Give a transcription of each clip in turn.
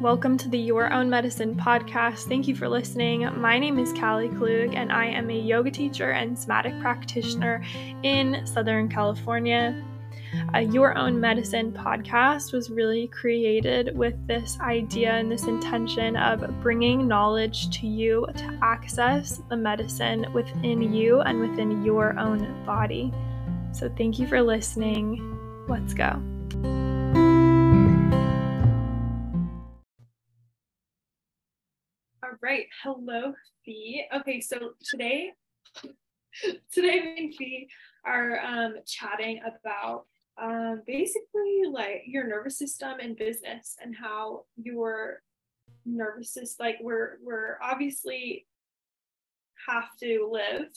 Welcome to the Your Own Medicine podcast. Thank you for listening. My name is Kallie Klug, and I am a yoga teacher and somatic practitioner in Southern California. A Your Own Medicine podcast was really created with this idea and this intention of bringing knowledge to you to access the medicine within you and within your own body. So, thank you for listening. Let's go. Right. Hello, Fi. Okay, so today, today me and Fi are um, chatting about um, basically like your nervous system and business and how your nervous system, like we're we're obviously have to live,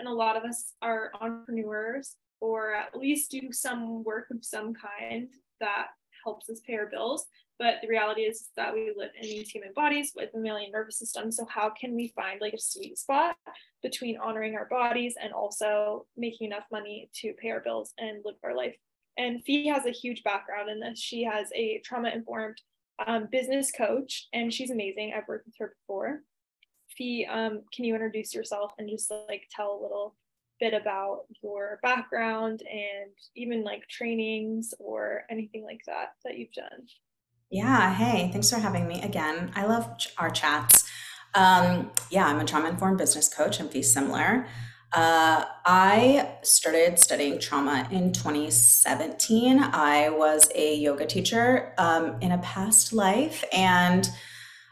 and a lot of us are entrepreneurs or at least do some work of some kind that helps us pay our bills. But the reality is that we live in these human bodies with mammalian nervous systems. So how can we find like a sweet spot between honoring our bodies and also making enough money to pay our bills and live our life? And Fi has a huge background in this. She has a trauma informed um, business coach, and she's amazing. I've worked with her before. Fi, um, can you introduce yourself and just like tell a little bit about your background and even like trainings or anything like that that you've done. Yeah, hey, thanks for having me again. I love our chats. Um, yeah, I'm a trauma informed business coach and Fi Simler. Uh, I started studying trauma in 2017. I was a yoga teacher um, in a past life, and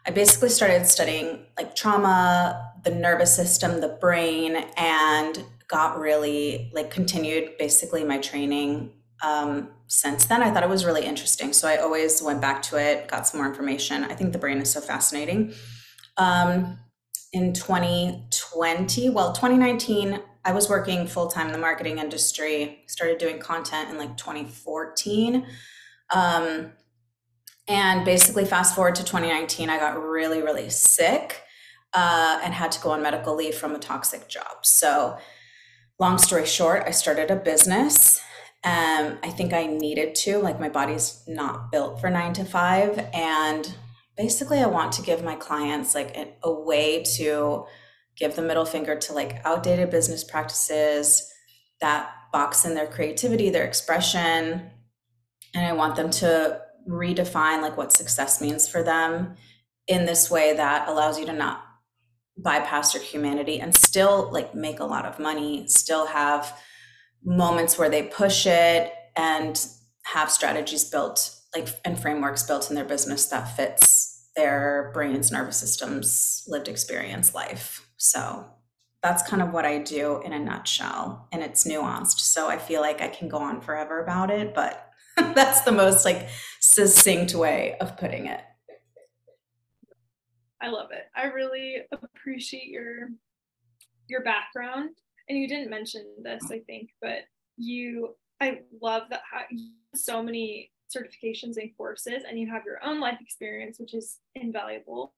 I basically started studying like trauma, the nervous system, the brain, and got really like continued basically my training um, since then. I thought it was really interesting. So I always went back to it, got some more information. I think the brain is so fascinating. Um, in 2020, well, 2019, I was working full time in the marketing industry, started doing content in like 2014. Um, and basically, fast forward to 2019, I got really, really sick uh, and had to go on medical leave from a toxic job. So long story short, I started a business. Um, I think I needed to, like, my body's not built for nine to five. And basically, I want to give my clients like a, a way to give the middle finger to like outdated business practices that box in their creativity, their expression. And I want them to redefine like what success means for them in this way that allows you to not bypass your humanity and still like make a lot of money, still have moments where they push it and have strategies built like and frameworks built in their business that fits their brains, nervous systems, lived experience life. So that's kind of what I do in a nutshell and it's nuanced. So I feel like I can go on forever about it, but that's the most like succinct way of putting it. I love it. I really appreciate your your background. And you didn't mention this, I think, but you I love that how so many certifications and courses and you have your own life experience, which is invaluable.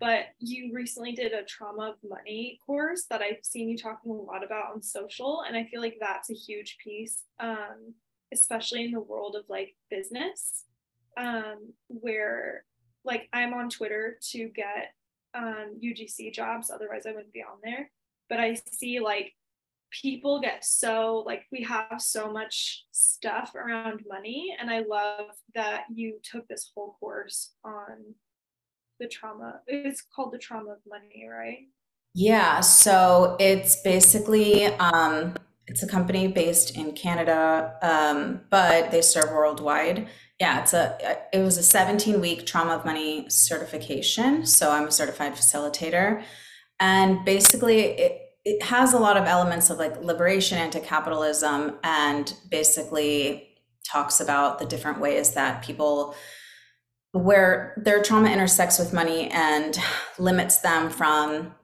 But you recently did a trauma of money course that I've seen you talking a lot about on social. And I feel like that's a huge piece, um, especially in the world of like business, um, where like I'm on Twitter to get um, UGC jobs, otherwise I wouldn't be on there. But I see like people get so like we have so much stuff around money, and I love that you took this whole course on the trauma. It's called the trauma of money, right? Yeah. So it's basically um, it's a company based in Canada, um, but they serve worldwide yeah, it's a it was a 17 week trauma of money certification. So I'm a certified facilitator. And basically it it has a lot of elements of like liberation anti-capitalism and basically talks about the different ways that people where their trauma intersects with money and limits them from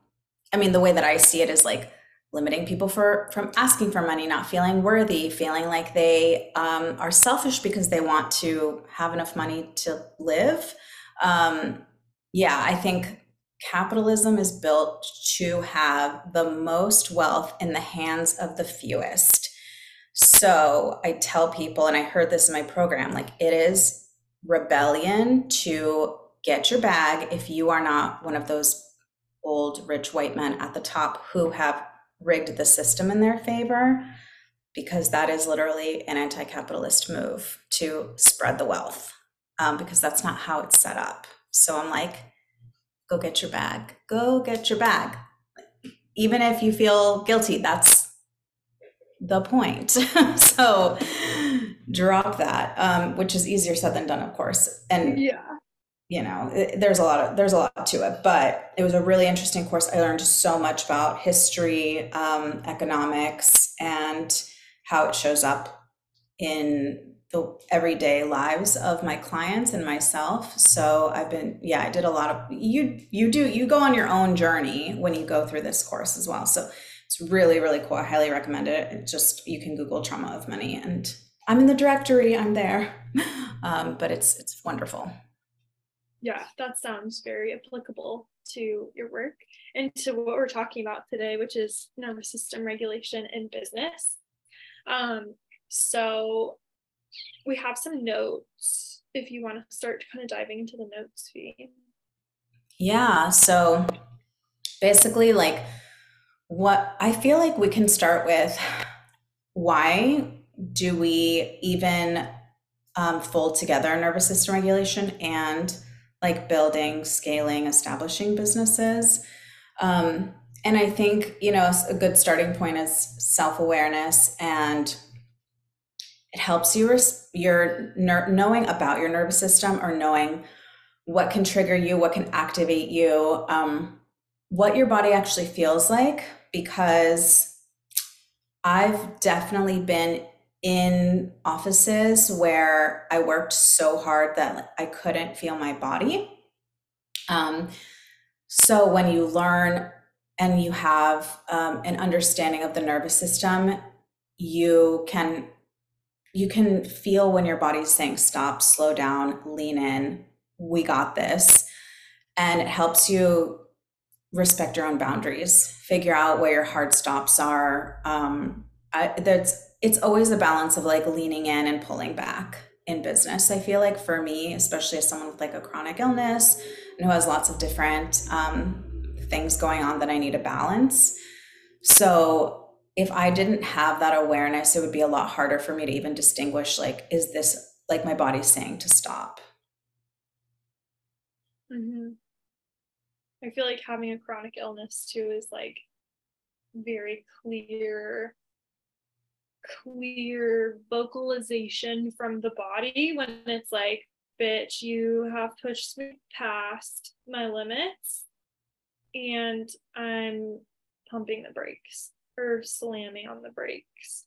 I mean the way that I see it is like limiting people for from asking for money not feeling worthy feeling like they um, are selfish because they want to have enough money to live. Um, yeah i think capitalism is built to have the most wealth in the hands of the fewest. So i tell people and i heard this in my program like it is rebellion to get your bag if you are not one of those old rich white men at the top who have rigged the system in their favor because that is literally an anti-capitalist move to spread the wealth um, because that's not how it's set up. So i'm like go get your bag. Go get your bag. Even if you feel guilty that's the point. So drop that um, which is easier said than done of course. And yeah. you know there's a lot of there's a lot to it but it was a really interesting course. I learned so much about history um, economics and how it shows up in the everyday lives of my clients and myself. So i've been yeah i did a lot of you you do you go on your own journey when you go through this course as well. So it's really really cool. I highly recommend it, just you can google trauma of money and i'm in the directory i'm there. Um, but it's it's wonderful. Yeah, that sounds very applicable to your work and to what we're talking about today, which is nervous system regulation in business. Um, so we have some notes if you want to start kind of diving into the notes Fi. Yeah. So basically, like what I feel like we can start with why do we even um, fold together nervous system regulation and like building, scaling, establishing businesses. Um, and I think, you know, a good starting point is self awareness and it helps you, res- your ner- knowing about your nervous system or knowing what can trigger you, what can activate you, um, what your body actually feels like, because I've definitely been in offices where I worked so hard that I couldn't feel my body. Um, so when you learn and you have um, an understanding of the nervous system, you can you can feel when your body's saying stop, slow down, lean in. We got this, and it helps you respect your own boundaries, figure out where your hard stops are. Um, I, that's it's always a balance of like leaning in and pulling back in business. I feel like for me, especially as someone with like a chronic illness and who has lots of different um, things going on that I need to balance. So if I didn't have that awareness, it would be a lot harder for me to even distinguish like, is this like my body saying to stop? Mm-hmm. I feel like having a chronic illness too is like very clear clear vocalization from the body when it's like, bitch, you have pushed me past my limits and I'm pumping the brakes or slamming on the brakes.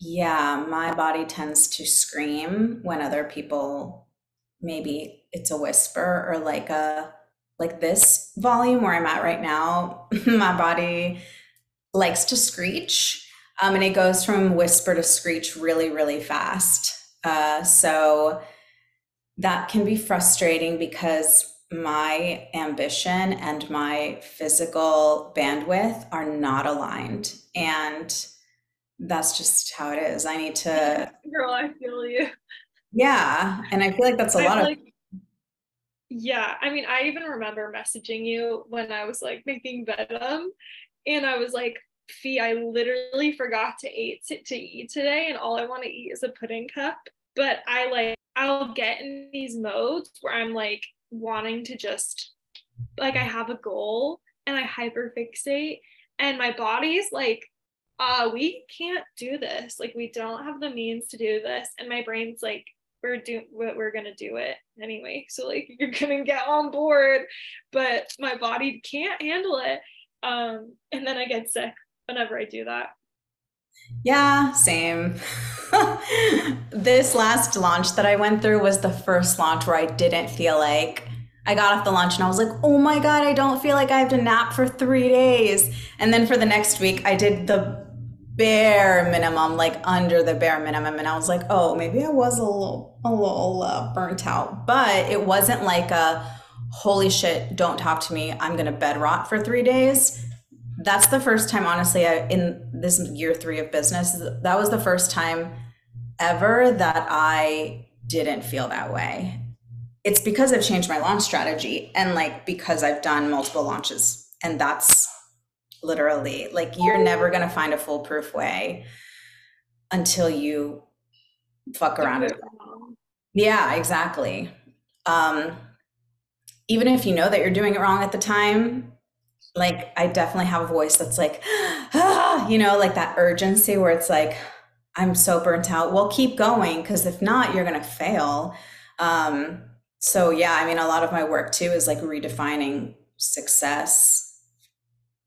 Yeah, my body tends to scream when other people maybe it's a whisper or like a like this volume where I'm at right now, my body likes to screech um, and it goes from whisper to screech really, really fast. Uh, so that can be frustrating because my ambition and my physical bandwidth are not aligned. And that's just how it is. I need to. Girl, I feel you. Yeah. And I feel like that's a I lot of. Like, yeah. I mean, I even remember messaging you when I was like making Venom. And I was like, Fi, I literally forgot to eat to, to eat today, and all I want to eat is a pudding cup. But I like I'll get in these modes where I'm like wanting to just like I have a goal and I hyperfixate, and my body's like, uh, we can't do this. Like we don't have the means to do this, and my brain's like, we're doing we're gonna do it anyway. So like you're gonna get on board, but my body can't handle it. Um, and then I get sick whenever I do that. Yeah, same. this last launch that I went through was the first launch where I didn't feel like I got off the launch and I was like, oh my God, I don't feel like I have to nap for three days. And then for the next week, I did the bare minimum, like under the bare minimum. And I was like, oh, maybe I was a little, a little uh, burnt out. But it wasn't like a, holy shit, don't talk to me. I'm going to bed rot for three days that's the first time honestly I, in this year three of business that was the first time ever that i didn't feel that way it's because I've changed my launch strategy and like because I've done multiple launches. And that's literally like you're never going to find a foolproof way until you fuck around. Yeah, exactly. Um, even if you know that you're doing it wrong at the time, like I definitely have a voice that's like, ah, you know, like that urgency where it's like, I'm so burnt out. Well, keep going because if not, you're to fail. Um, so, yeah, I mean, a lot of my work too is like redefining success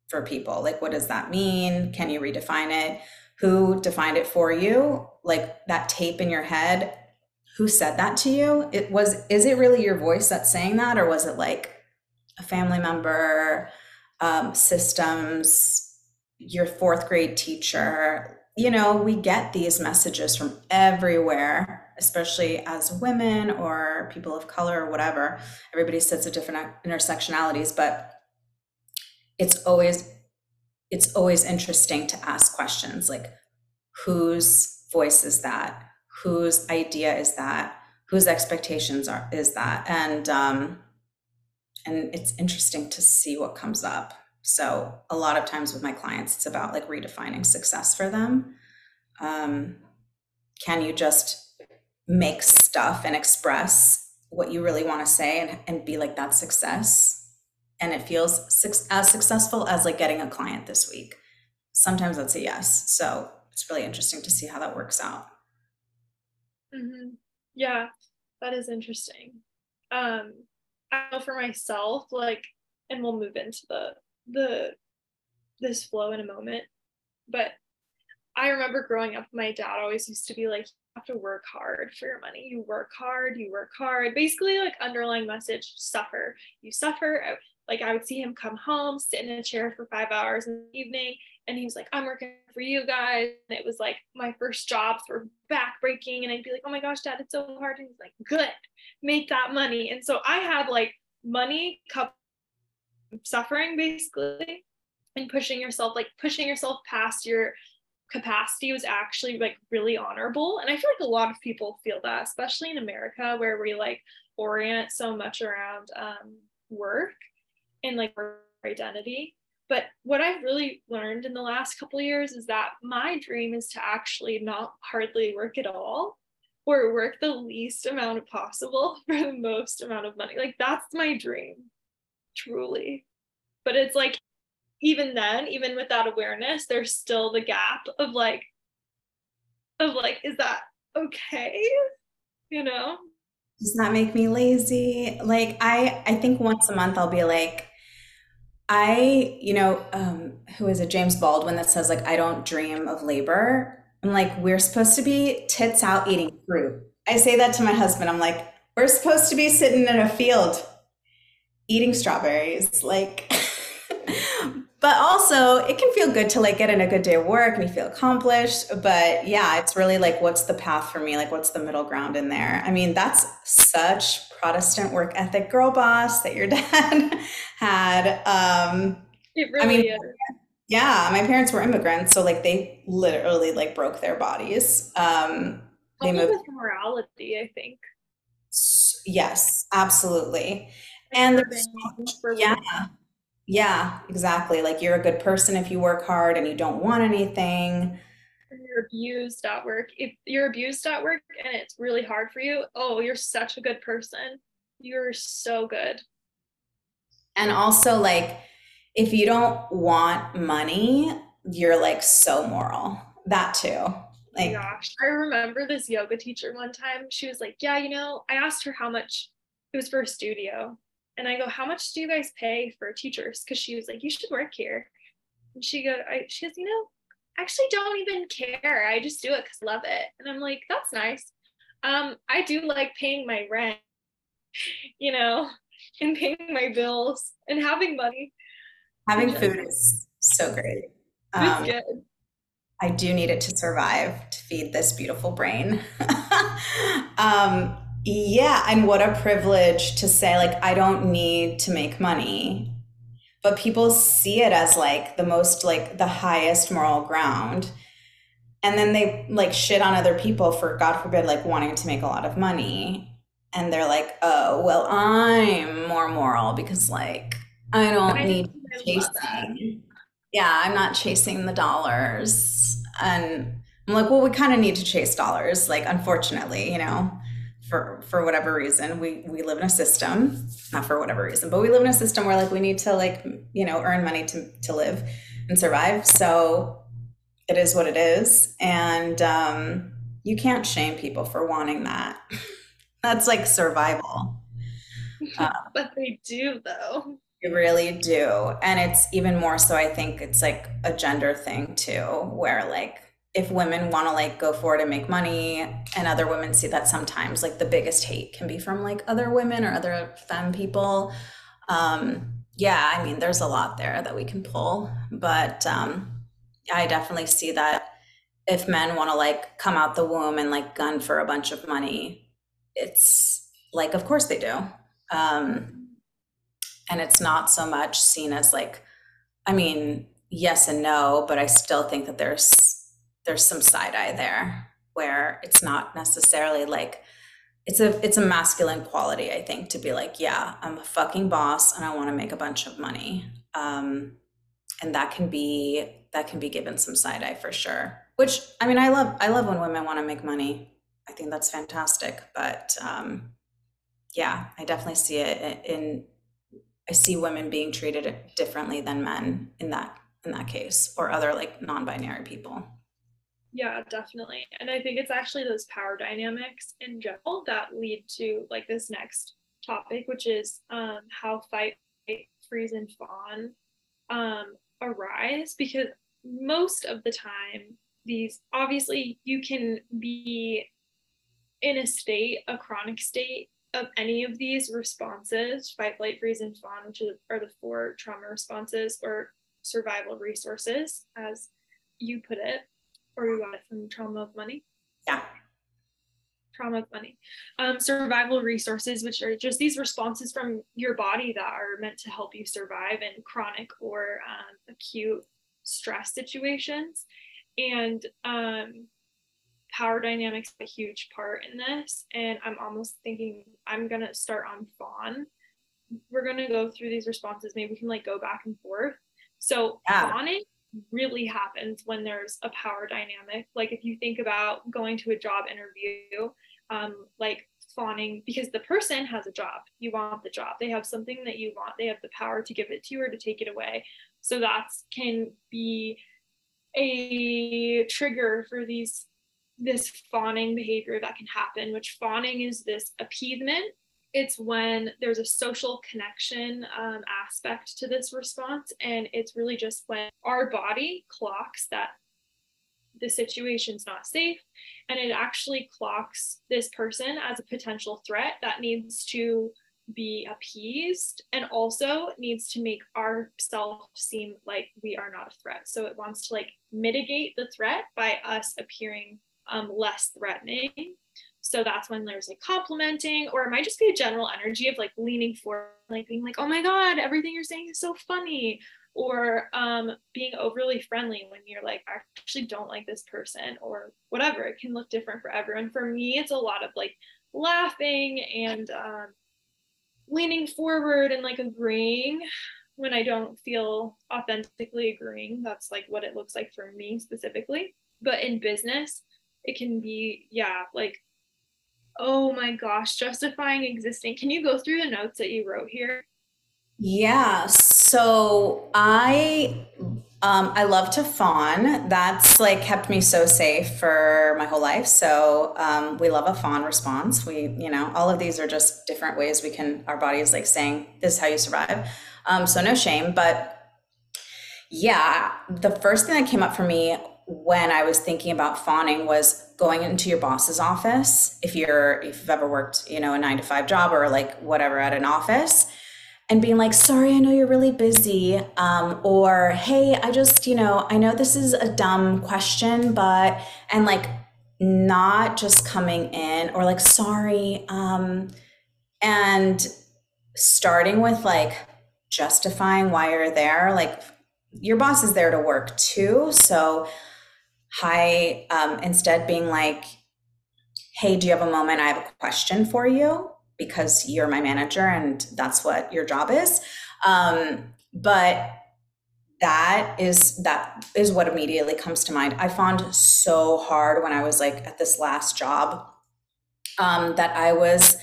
for people. Like, what does that mean? Can you redefine it? Who defined it for you? Like that tape in your head, who said that to you? It was, is it really your voice that's saying that? Or was it like a family member, um, systems, your fourth grade teacher? You know, we get these messages from everywhere, especially as women or people of color or whatever. Everybody sits at different intersectionalities, but it's always it's always interesting to ask questions like whose voice is that whose idea is that whose expectations are is that and um and it's interesting to see what comes up so a lot of times with my clients it's about like redefining success for them um can you just make stuff and express what you really want to say and, and be like that success and it feels as successful as like getting a client this week. Sometimes that's a yes. So it's really interesting to see how that works out. Mm-hmm. Yeah, that is interesting. Um, I know for myself, like, and we'll move into the the this flow in a moment, but I remember growing up, my dad always used to be like, you have to work hard for your money. You work hard, you work hard. Basically, like underlying message, suffer. You suffer. Like I would see him come home, sit in a chair for five hours in the evening, and he was like, I'm working for you guys. And it was like my first jobs were backbreaking. And I'd be like, oh my gosh, dad, it's so hard. And he's like, good, make that money. And so I had like money cup suffering basically and pushing yourself, like pushing yourself past your capacity was actually like really honorable. And I feel like a lot of people feel that, especially in America where we like orient so much around um, work and like identity. But what I've really learned in the last couple years is that my dream is to actually not hardly work at all or work the least amount of possible for the most amount of money. Like that's my dream, truly. But it's like, even then, even with that awareness, there's still the gap of like, of like, is that okay? You know? Does that make me lazy? Like I, I think once a month I'll be like, I, you know, um, who is it? James Baldwin that says like, I don't dream of labor. I'm like, we're supposed to be tits out eating fruit. I say that to my husband. I'm like, we're supposed to be sitting in a field eating strawberries. Like, but also it can feel good to like get in a good day of work and you feel accomplished. But yeah it's really like what's the path for me? Like what's the middle ground in there? I mean that's such protestant work ethic girl boss that your dad had. Um it really I mean, is. yeah my parents were immigrants so like they literally like broke their bodies. Um they moved with morality i think. Yes absolutely. And, and yeah yeah, exactly. Like you're a good person if you work hard and you don't want anything. You're abused at work. If you're abused at work and it's really hard for you, oh, you're such a good person. You're so good. And also, like, if you don't want money, you're like so moral. That too. Like, oh gosh, I remember this yoga teacher one time. She was like, Yeah, you know, I asked her how much it was for a studio and I go, how much do you guys pay for teachers? Because she was like, you should work here. And she go, I, she goes, you know, I actually don't even care. I just do it because I love it. And I'm like, that's nice. Um, I do like paying my rent, you know, and paying my bills and having money. Having food is so great. Um, good. I do need it to survive to feed this beautiful brain. um, yeah. And what a privilege to say, like, I don't need to make money. But people see it as like the most, like, the highest moral ground. And then they like shit on other people for, God forbid, like wanting to make a lot of money. and they're like, oh, well, I'm more moral because like I don't I need chasing. Yeah, I'm not chasing the dollars. And I'm like, well, we kind of need to chase dollars, like unfortunately, you know, for for whatever reason. We we live in a system, not for whatever reason, but we live in a system where like we need to like, you know, earn money to to live and survive. So it is what it is. And um you can't shame people for wanting that. That's like survival. But they do though. you really do. And it's even more so, I think it's like a gender thing too, where like if women want to like go for it and make money, and other women see that sometimes, like the biggest hate can be from like other women or other femme people. Um, yeah, I mean, there's a lot there that we can pull, but um, I definitely see that if men want to like come out the womb and like gun for a bunch of money, it's like, of course they do. Um, and it's not so much seen as like i mean yes and no but i still think that there's there's some side eye there where it's not necessarily like it's a it's a masculine quality i think to be like yeah i'm a fucking boss and i want to make a bunch of money. Um and that can be that can be given some side eye for sure. Which i mean i love i love when women want to make money. I think that's fantastic but um yeah i definitely see it in I see women being treated differently than men in that in that case, or other like non-binary people. Yeah, definitely. And I think it's actually those power dynamics in general that lead to like this next topic, which is um, how fight, freeze, and fawn um, arise. Because most of the time, these obviously you can be in a state, a chronic state of any of these responses, fight, flight, freeze, and fawn, which are the four trauma responses or survival resources, as you put it, or you got it from trauma of money. Yeah. Trauma of money. Um, survival resources, which are just these responses from your body that are meant to help you survive in chronic or um, acute stress situations. And um, power dynamics a huge part in this. And I'm almost thinking I'm gonna start on fawn. We're gonna go through these responses. Maybe we can like go back and forth. So Yeah. fawning really happens when there's a power dynamic. Like if you think about going to a job interview, um, like fawning because the person has a job. You want the job. They have something that you want. They have the power to give it to you or to take it away. So that can be a trigger for these this fawning behavior that can happen, which fawning is this appeasement. It's when there's a social connection um, aspect to this response. And it's really just when our body clocks that the situation's not safe and it actually clocks this person as a potential threat that needs to be appeased and also needs to make ourselves seem like we are not a threat. So it wants to like mitigate the threat by us appearing um, less threatening. So that's when there's like complimenting, or it might just be a general energy of like leaning forward, like being like, oh my God, everything you're saying is so funny. Or um, being overly friendly when you're like, I actually don't like this person, or whatever. It can look different for everyone. For me, it's a lot of like laughing and um, leaning forward and like agreeing when I don't feel authentically agreeing. That's like what it looks like for me specifically. But in business, it can be, yeah, like, oh my gosh, justifying existing. Can you go through the notes that you wrote here? Yeah, so I um I love to fawn. That's like kept me so safe for my whole life. So um we love a fawn response. We, you know, all of these are just different ways we can our body is like saying this is how you survive. Um so no shame, but yeah, the first thing that came up for me when I was thinking about fawning was going into your boss's office. If you're if you've ever worked, you know, a 9 to 5 job or like whatever at an office and being like, sorry, I know you're really busy. Um, or, hey, I just, you know, I know this is a dumb question, but, and like not just coming in or like, sorry. Um, and starting with like justifying why you're there. Like, your boss is there to work too. So, hi, um, instead being like, hey, do you have a moment? I have a question for you because you're my manager and that's what your job is. Um, but that is that is what immediately comes to mind. I found so hard when I was like at this last job um, that I was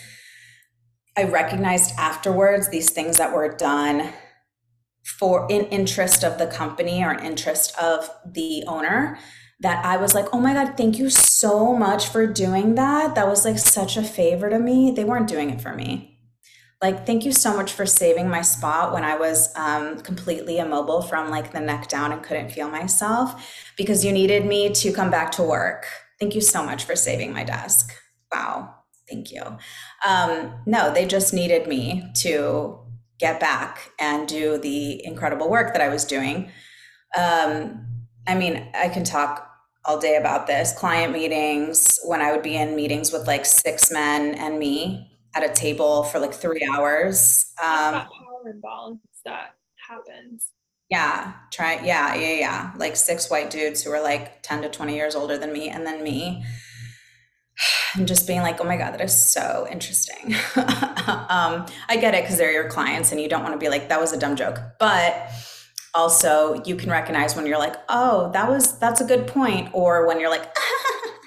I recognized afterwards these things that were done for in interest of the company or in interest of the owner that I was like, oh my God, thank you so much for doing that. That was like such a favor to me. They weren't doing it for me. Like, thank you so much for saving my spot when I was um, completely immobile from like the neck down and couldn't feel myself because you needed me to come back to work. Thank you so much for saving my desk. Wow. Thank you. Um, no, they just needed me to get back and do the incredible work that I was doing. Um, I mean, I can talk all day about this. Client meetings, when I would be in meetings with like six men and me at a table for like three hours. Um, that power imbalance that happens. Yeah, try. Yeah, yeah, yeah. Like six white dudes who were like 10 to 20 years older than me and then me. And just being like, oh my God, that is so interesting. um, I get it because they're your clients and you don't want to be like, that was a dumb joke. But also you can recognize when you're like, oh, that was that's a good point, or when you're like,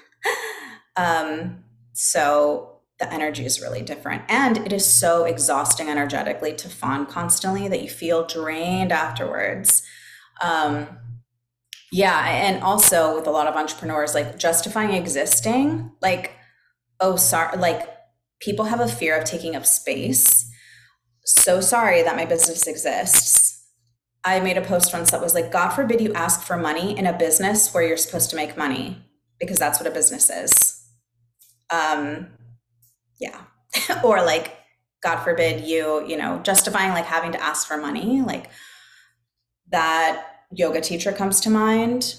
um, so the energy is really different. And it is so exhausting energetically to fawn constantly that you feel drained afterwards. Um, yeah. And also with a lot of entrepreneurs, like justifying existing, like, oh, sorry, like people have a fear of taking up space. So sorry that my business exists I made a post once that was like, God forbid you ask for money in a business where you're supposed to make money, because that's what a business is. Um, yeah. or like, God forbid you, you know, justifying like having to ask for money, like that yoga teacher comes to mind,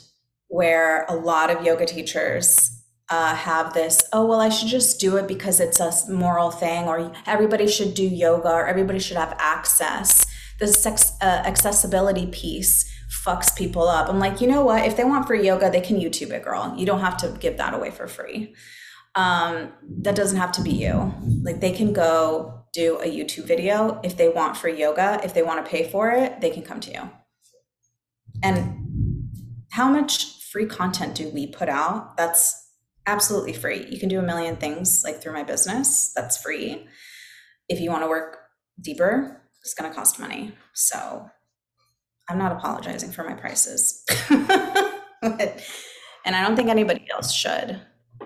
where a lot of yoga teachers uh, have this, oh, well, I should just do it because it's a moral thing, or everybody should do yoga, or everybody should have access the sex uh, accessibility piece fucks people up. I'm like, you know what? If they want free yoga, they can YouTube it, girl. You don't have to give that away for free. Um, that doesn't have to be you. Like they can go do a YouTube video if they want free yoga. If they want to pay for it, they can come to you. And how much free content do we put out? That's absolutely free. You can do a million things like through my business. That's free. If you want to work deeper, it's going to cost money. So I'm not apologizing for my prices. and I don't think anybody else should.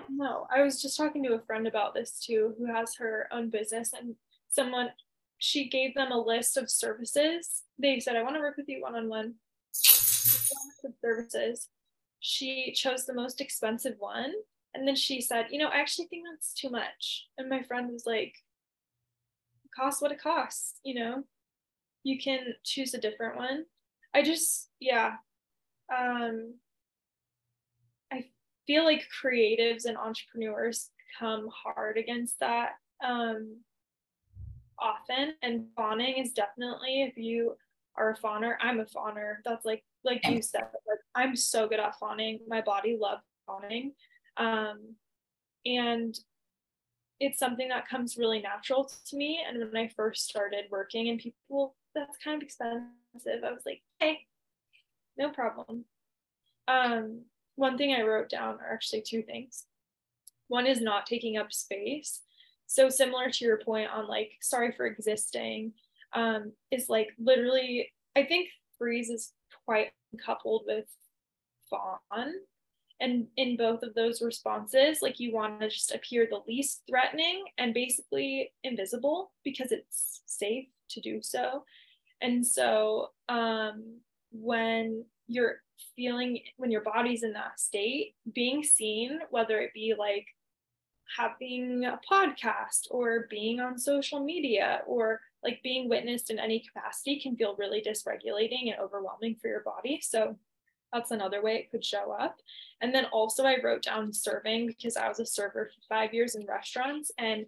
No, I was just talking to a friend about this too, who has her own business, and someone she gave them a list of services. They said, I want to work with you one on one. Services. She chose the most expensive one. And then she said, You know, I actually think that's too much. And my friend was like, costs what it costs, you know? You can choose a different one. I just, yeah. Um, I feel like creatives and entrepreneurs come hard against that um, often. And fawning is definitely, if you are a fawner, I'm a fawner. That's like, like you said, like I'm so good at fawning. My body loves fawning. Um, and it's something that comes really natural to me. And when I first started working and people, that's kind of expensive, I was like, hey, no problem. Um, one thing I wrote down are actually two things. One is not taking up space. So similar to your point on like sorry for existing, um, is like literally, I think freeze is quite coupled with fawn and in both of those responses, like you want to just appear the least threatening and basically invisible because it's safe to do so. And so um, when you're feeling, when your body's in that state, being seen, whether it be like having a podcast or being on social media or like being witnessed in any capacity can feel really dysregulating and overwhelming for your body. So that's another way it could show up. And then also, I wrote down serving because I was a server for five years in restaurants. And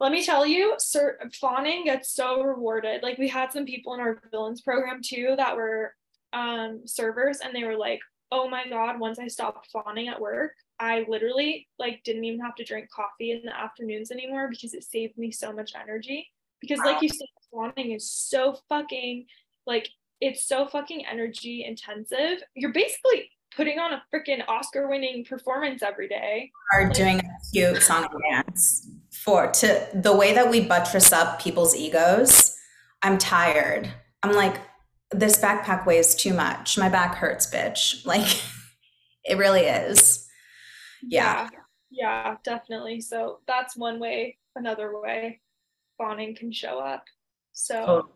let me tell you, ser- fawning gets so rewarded. Like, we had some people in our villains program too that were um, servers, and they were like, oh my god, once I stopped fawning at work, I literally like didn't even have to drink coffee in the afternoons anymore because it saved me so much energy. Because like you said, fawning is so fucking like it's so fucking energy intensive. You're basically putting on a freaking Oscar winning performance every day. Are doing a cute song and dance for to the way that we buttress up people's egos. I'm tired. I'm like, this backpack weighs too much. My back hurts, bitch. Like it really is. Yeah. yeah. Yeah, definitely. So that's one way. Another way fawning can show up. So oh.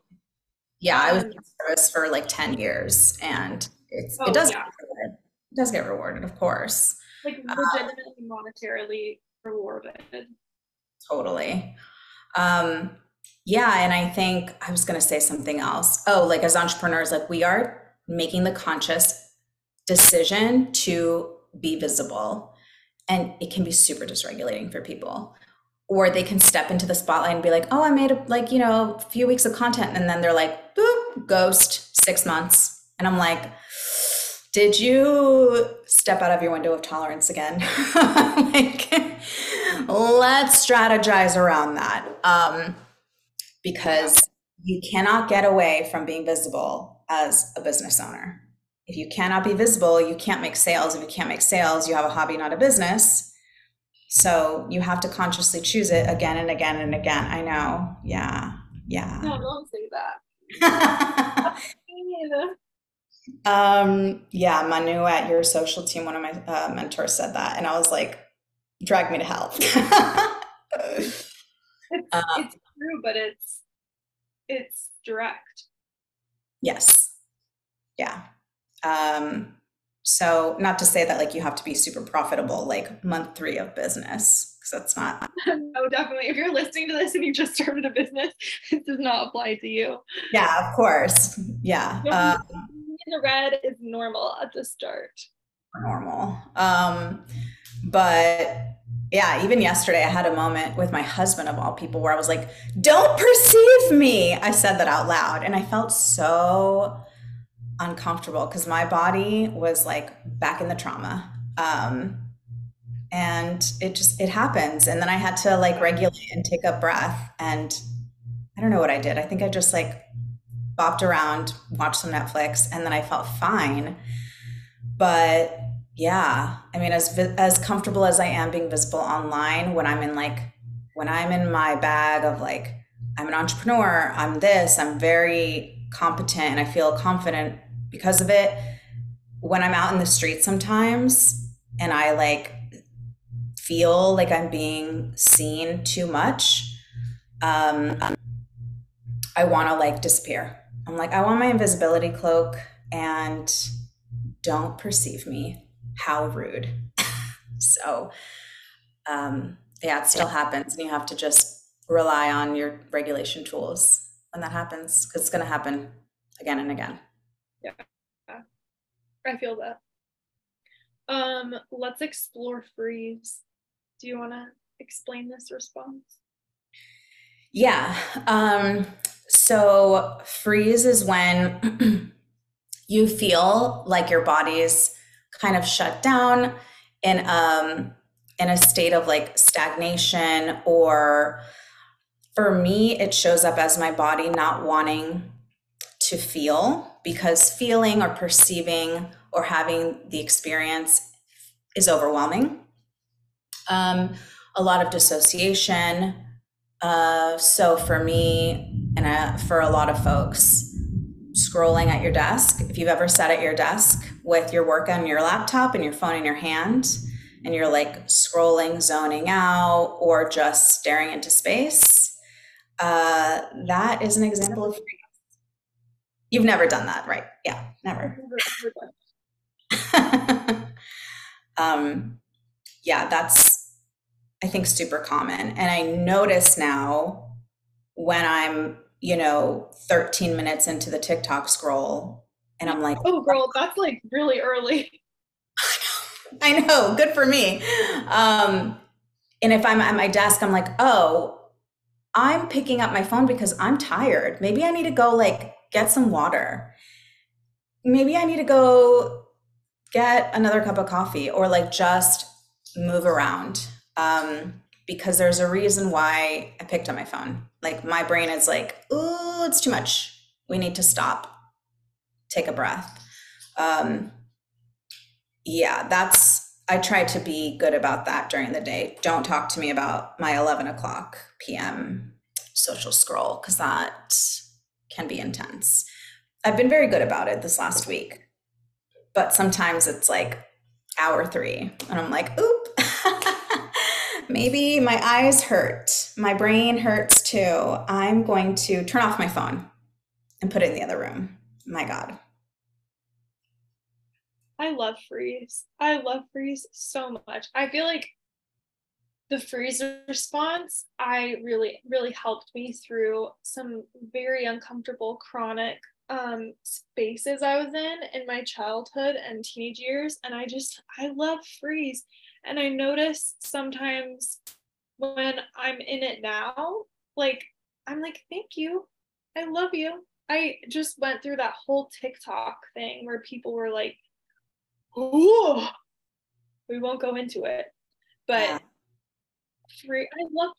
Yeah, I was um, in service for like 10 years and it's oh, it does yeah. it does get rewarded, of course. Like um, legitimately um, monetarily rewarded. Totally. Um yeah, and I think I was going to say something else. Oh, like as entrepreneurs, like we are making the conscious decision to be visible. And it can be super dysregulating for people. Or they can step into the spotlight and be like, oh, I made a, like, you know, a few weeks of content. And then they're like, boop, ghost, six months. And I'm like, did you step out of your window of tolerance again? like, let's strategize around that. Um, because you cannot get away from being visible as a business owner. If you cannot be visible, you can't make sales. If you can't make sales, you have a hobby, not a business. So you have to consciously choose it again and again and again. I know. Yeah. Yeah. No, don't say that. um, yeah, Manu at your social team, one of my uh, mentors said that. And I was like, drag me to hell. it's, uh, it's true, but it's it's direct. Yes. Yeah. Um, so not to say that like you have to be super profitable like month three of business because that's not. no, definitely. If you're listening to this and you just started a business, it does not apply to you. Yeah, of course. Yeah. Um, in the red is normal at the start. Normal. Um, but yeah, even yesterday, I had a moment with my husband, of all people, where I was like, don't perceive me. I said that out loud. And I felt so uncomfortable because my body was like back in the trauma. Um, and it just, it happens. And then I had to like regulate and take a breath. And I don't know what I did. I think I just like bopped around, watched some Netflix, and then I felt fine. But yeah, I mean, as as comfortable as I am being visible online, when I'm in like when I'm in my bag of like I'm an entrepreneur, I'm this, I'm very competent, and I feel confident because of it. When I'm out in the street sometimes, and I like feel like I'm being seen too much, um, I want to like disappear. I'm like, I want my invisibility cloak, and don't perceive me how rude. so, um, yeah, it still happens. And you have to just rely on your regulation tools when that happens because it's going to happen again and again. Yeah. I feel that. Um, let's explore freeze. Do you want to explain this response? Yeah. Um, so freeze is when you feel like your body's kind of shut down in um in a state of like stagnation or for me it shows up as my body not wanting to feel because feeling or perceiving or having the experience is overwhelming um, a lot of dissociation uh, so for me and uh, for a lot of folks scrolling at your desk. If you've ever sat at your desk with your work on your laptop and your phone in your hand, and you're like scrolling, zoning out, or just staring into space, uh, that is an example of. You've never done that, right? Yeah, never. um, yeah, that's, I think, super common. And I notice now when I'm you know, 13 minutes into the TikTok scroll. And I'm like, oh, girl, that's like really early. I know, good for me. Um, and if I'm at my desk, I'm like, oh, I'm picking up my phone because I'm tired. Maybe I need to go like get some water. Maybe I need to go get another cup of coffee or like just move around. Um, because there's a reason why I picked up my phone. Like my brain is like, oh, it's too much. We need to stop, take a breath. Um, yeah, that's, I try to be good about that during the day. Don't talk to me about my 11 o'clock PM social scroll because that can be intense. I've been very good about it this last week, but sometimes it's like hour three and I'm like, oop. maybe my eyes hurt, my brain hurts too. I'm going to turn off my phone and put it in the other room. My God. I love freeze. I love freeze so much. I feel like the freeze response, I really, really helped me through some very uncomfortable chronic um spaces I was in in my childhood and teenage years. And I just, I love freeze. And I notice sometimes when I'm in it now, like, I'm like, thank you. I love you. I just went through that whole TikTok thing where people were like, oh we won't go into it. But. Free, I love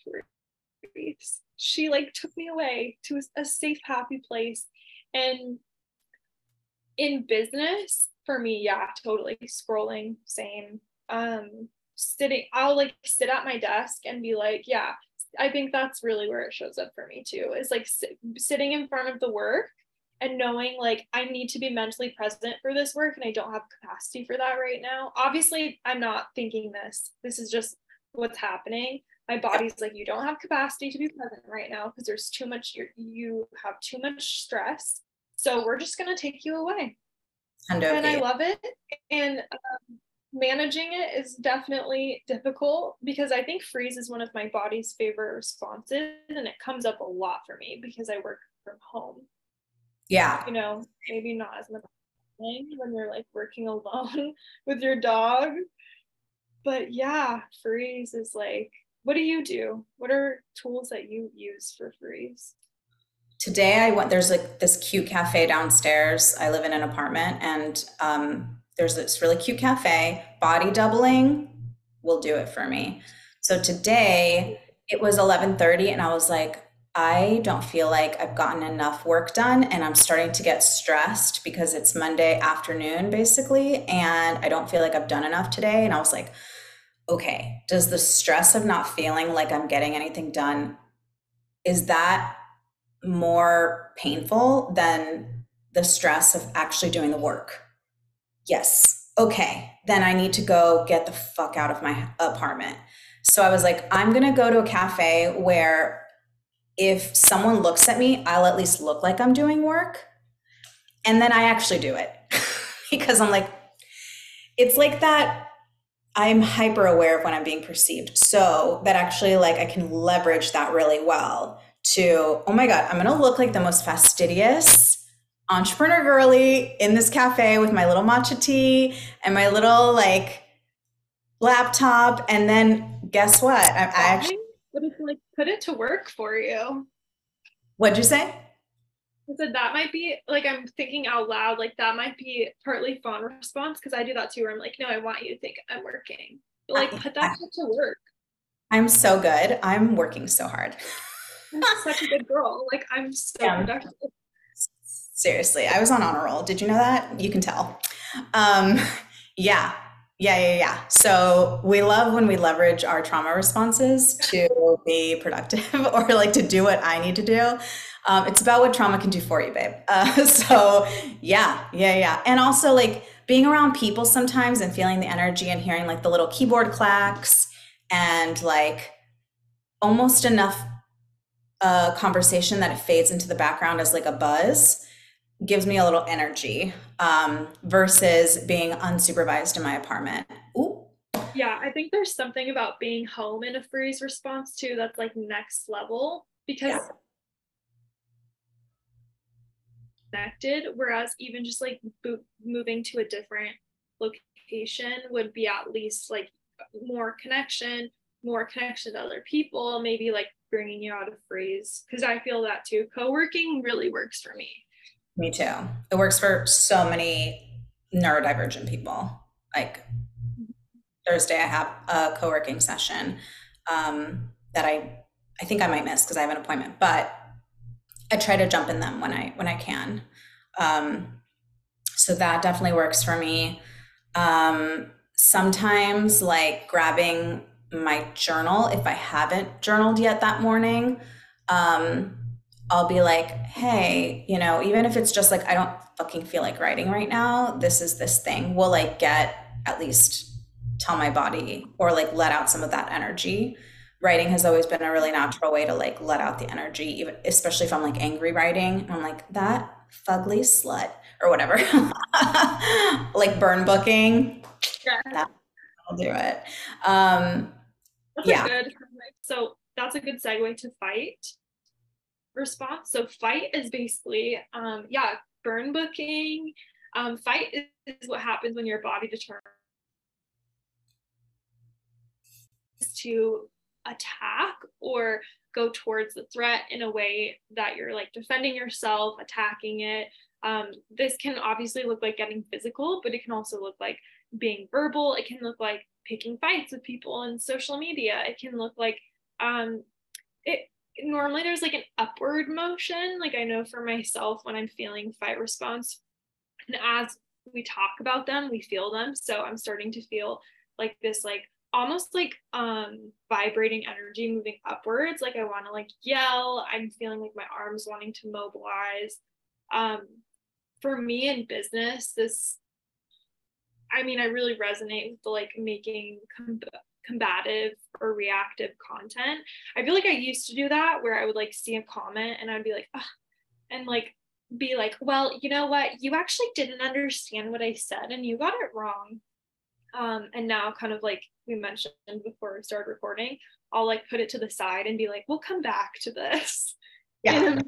Freeze. She like took me away to a safe, happy place. And in business, for me, yeah, totally scrolling, same um sitting i'll like sit at my desk and be like yeah i think that's really where it shows up for me too is like sitting in front of the work and knowing like i need to be mentally present for this work and i don't have capacity for that right now obviously i'm not thinking this this is just what's happening my body's like you don't have capacity to be present right now because there's too much you you have too much stress so we're just going to take you away and, and i love it and um, managing it is definitely difficult because I think freeze is one of my body's favorite responses and it comes up a lot for me because I work from home. Yeah. You know, maybe not as much when you're like working alone with your dog. But yeah, freeze is like what do you do? What are tools that you use for freeze? Today I went there's like this cute cafe downstairs. I live in an apartment and um there's this really cute cafe, body doubling will do it for me. So today it was 11:30 and I was like I don't feel like I've gotten enough work done and I'm starting to get stressed because it's Monday afternoon basically and I don't feel like I've done enough today and I was like okay, does the stress of not feeling like I'm getting anything done is that more painful than the stress of actually doing the work? yes, okay, then I need to go get the fuck out of my apartment. So I was like, I'm going to go to a cafe where if someone looks at me, I'll at least look like I'm doing work. And then I actually do it because I'm like, it's like that. I'm hyper aware of when I'm being perceived. So that actually, like, I can leverage that really well to, oh my God, I'm going to look like the most fastidious entrepreneur girly in this cafe with my little matcha tea and my little like laptop. And then guess what? I, I actually put it to work for you. What'd you say? I said that might be like I'm thinking out loud, like that might be partly fawn response because I do that too, where I'm like, no, I want you to think I'm working. But like put that to work. I'm so good. I'm working so hard. I'm such a good girl. Like I'm so yeah. productive. Seriously, I was on honor roll. Did you know that? You can tell. Um, yeah, yeah, yeah, yeah. So we love when we leverage our trauma responses to be productive or like to do what I need to do. Um, it's about what trauma can do for you, babe. Uh, so yeah, yeah, yeah. And also like being around people sometimes and feeling the energy and hearing like the little keyboard clacks and like almost enough uh, conversation that it fades into the background as like a buzz gives me a little energy um, versus being unsupervised in my apartment. Ooh. Yeah, I think there's something about being home in a freeze response too that's like next level because yeah. connected, whereas even just like bo- moving to a different location would be at least like more connection, more connection to other people, maybe like bringing you out of freeze because I feel that too. Co working really works for me me too. It works for so many neurodivergent people. like Thursday I have a co-working session um, that I I think I might miss because I have an appointment, but I try to jump in them when I when I can. Um, so that definitely works for me. Um, sometimes like grabbing my journal if I haven't journaled yet that morning. Um, I'll be like, hey, you know, even if it's just like I don't fucking feel like writing right now, this is this thing. Will like get at least tell my body or like let out some of that energy. Writing has always been a really natural way to like let out the energy, even especially if I'm like angry writing. I'm like that fugly slut or whatever. like burn booking. Yeah. I'll do it. Um that's yeah. good so that's a good segue to fight response. So fight is basically um yeah, burn booking. Um fight is, is what happens when your body determines to attack or go towards the threat in a way that you're like defending yourself, attacking it. Um, this can obviously look like getting physical, but it can also look like being verbal. It can look like picking fights with people on social media. It can look like um, it normally there's like an upward motion. Like I know for myself when I'm feeling fight response, and as we talk about them, we feel them. So I'm starting to feel like this like almost like um vibrating energy moving upwards like i want to like yell i'm feeling like my arms wanting to mobilize um for me in business this i mean i really resonate with the like making com- combative or reactive content i feel like i used to do that where i would like see a comment and i'd be like Ugh, and like be like well you know what you actually didn't understand what i said and you got it wrong um, and now, kind of like we mentioned before we started recording, I'll like put it to the side and be like, we'll come back to this. Yeah. I'm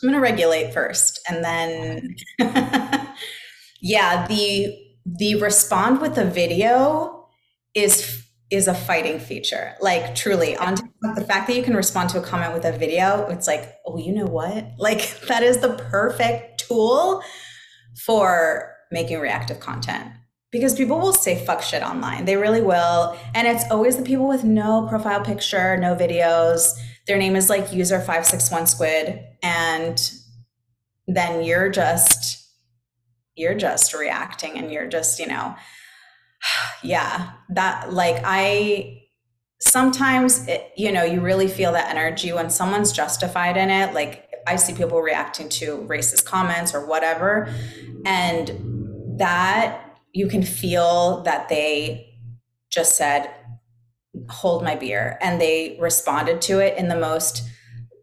going to regulate first and then yeah, the the respond with a video is is a fighting feature. Like truly, on the fact that you can respond to a comment with a video, it's like, oh, you know what? Like that is the perfect tool for making reactive content because people will say fuck shit online. They really will. And it's always the people with no profile picture, no videos. Their name is like user 561 squid. And then you're just, you're just reacting and you're just, you know, yeah, that like I sometimes, it, you know, you really feel that energy when someone's justified in it. Like I see people reacting to racist comments or whatever. And that you can feel that they just said, hold my beer. And they responded to it in the most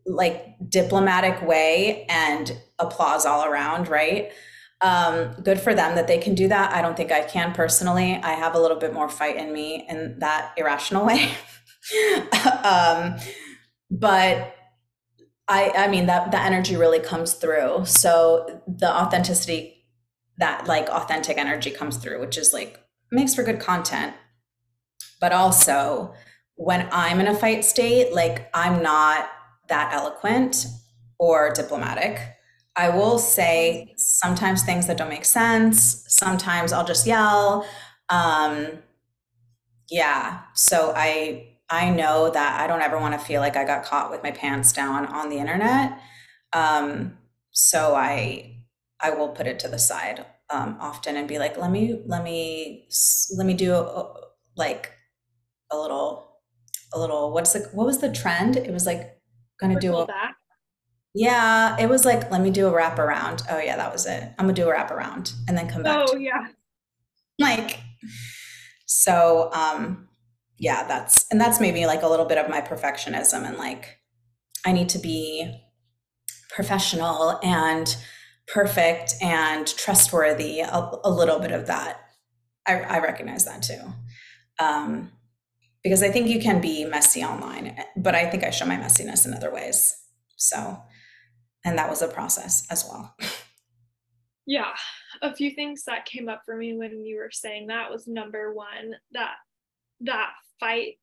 like diplomatic way and applause all around, right? Um, good for them that they can do that. I don't think I can personally. I have a little bit more fight in me in that irrational way. um, but I, I mean that the energy really comes through. So the authenticity that like authentic energy comes through, which is like makes for good content. But also, when I'm in a fight state, like I'm not that eloquent or diplomatic. I will say sometimes things that don't make sense. Sometimes I'll just yell. Um, yeah. So I I know that I don't ever want to feel like I got caught with my pants down on the internet. Um, so I I will put it to the side um, often and be like, let me, let me, let me do a, like a little, a little, what's the, what was the trend? It was like going to do a, back. Yeah, it was like, let me do a wrap around. Oh yeah, that was it. I'm gonna do a wrap around and then come back. Oh yeah. Like, so, um, yeah, that's, and that's maybe like a little bit of my perfectionism and like, I need to be professional and perfect and trustworthy, a, a little bit of that. I, I recognize that too. Um, because I think you can be messy online, but I think I show my messiness in other ways. So, and that was a process as well. Yeah. A few things that came up for me when you were saying that was number one, that that fight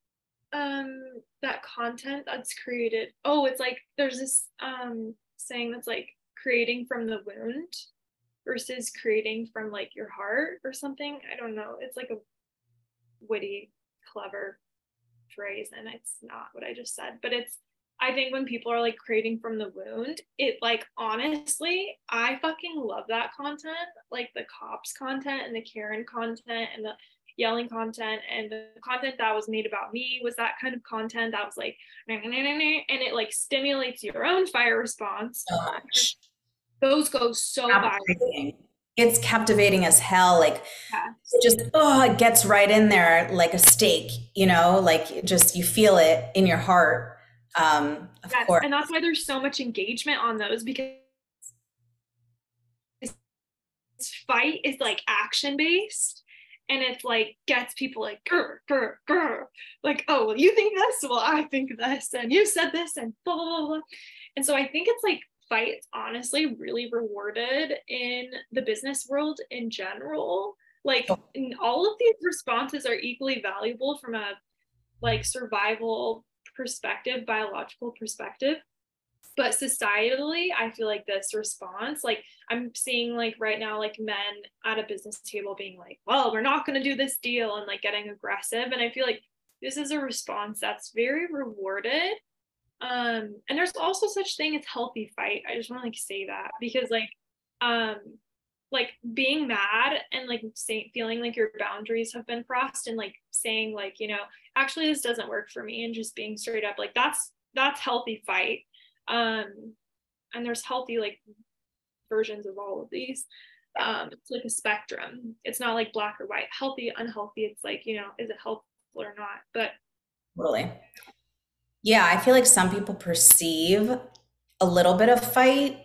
um that content that's created. Oh, it's like there's this um saying that's like creating from the wound. versus creating from like your heart or something. I don't know. It's like a witty, clever phrase, and it's not what I just said, but it's I think when people are like creating from the wound, it like honestly, I fucking love that content, like the cops content and the Karen content and the yelling content and the content that was made about me was that kind of content that was like and it like stimulates your own fight response. So much. Those go so viral. It's captivating as hell. Like yeah. it just oh, it gets right in there like a stake, you know, like just you feel it in your heart um, of yes, course. And that's why there's so much engagement on those because this fight is like action based and it's like gets people like grr, grr, grr. like oh well you think this well i think this and you said this and blah, blah, blah. and so i think it's like fights honestly really rewarded in the business world in general like all of these responses are equally valuable from a like survival perspective, biological perspective. But societally, I feel like this response, like I'm seeing like right now, like men at a business table being like, well, we're not going to do this deal and like getting aggressive. And I feel like this is a response that's very rewarded. Um, and there's also such thing as healthy fight. I just want to like say that because like um like being mad and like say, feeling like your boundaries have been crossed and like saying like you know actually this doesn't work for me and just being straight up like that's that's healthy fight. Um and there's healthy like versions of all of these. Um it's like a spectrum. It's not like black or white. Healthy unhealthy it's like you know is it helpful or not? But really yeah i feel like some people perceive a little bit of fight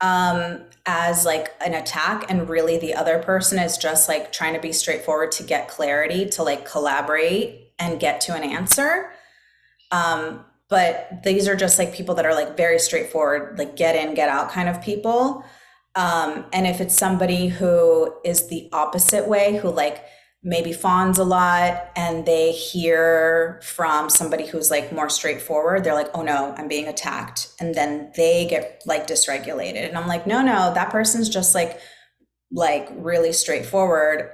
um, as like an attack and really the other person is just like trying to be straightforward to get clarity to like collaborate and get to an answer. Um, but these are just like people that are like very straightforward like get in get out kind of people. Um, and if it's somebody who is the opposite way who like maybe fawns a lot and they hear from somebody who's like more straightforward they're like oh no i'm being attacked. And then they get like dysregulated. And i'm like no no that person's just like like really straightforward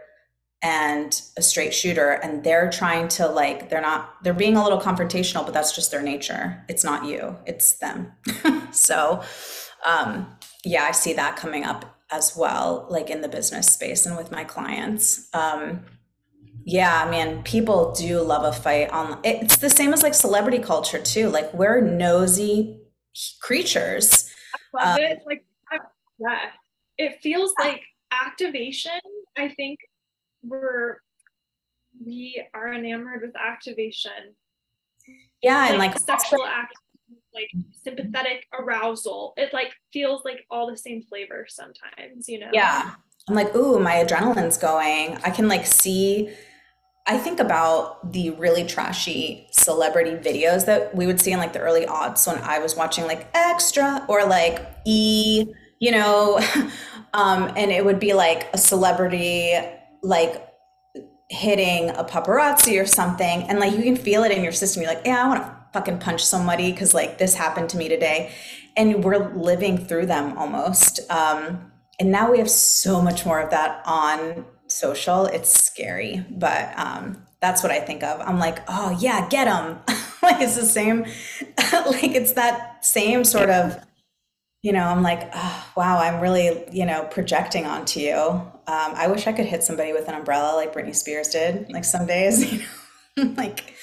and a straight shooter and they're trying to like they're not they're being a little confrontational but that's just their nature it's not you it's them so um yeah i see that coming up as well like in the business space and with my clients um yeah, I mean, people do love a fight on it's the same as like celebrity culture too. Like we're nosy creatures. I love um, it. Like yeah. It feels like activation. I think we're we are enamored with activation. Yeah, like and like sexual act like sympathetic arousal. It like feels like all the same flavor sometimes, you know. Yeah. I'm like, ooh, my adrenaline's going. I can like see I think about the really trashy celebrity videos that we would see in like the early odds when I was watching like Extra or like E, you know, um, and it would be like a celebrity like hitting a paparazzi or something, and like you can feel it in your system. You're like, yeah, I want to fucking punch somebody because like this happened to me today, and we're living through them almost. Um, and now we have so much more of that on social, it's scary. But um, that's what I think of. I'm like, oh yeah, get them. like it's the same, like it's that same sort of, you know. I'm like, oh, wow, I'm really, you know, projecting onto you. Um, I wish I could hit somebody with an umbrella like Britney Spears did. Like some days, you know, like,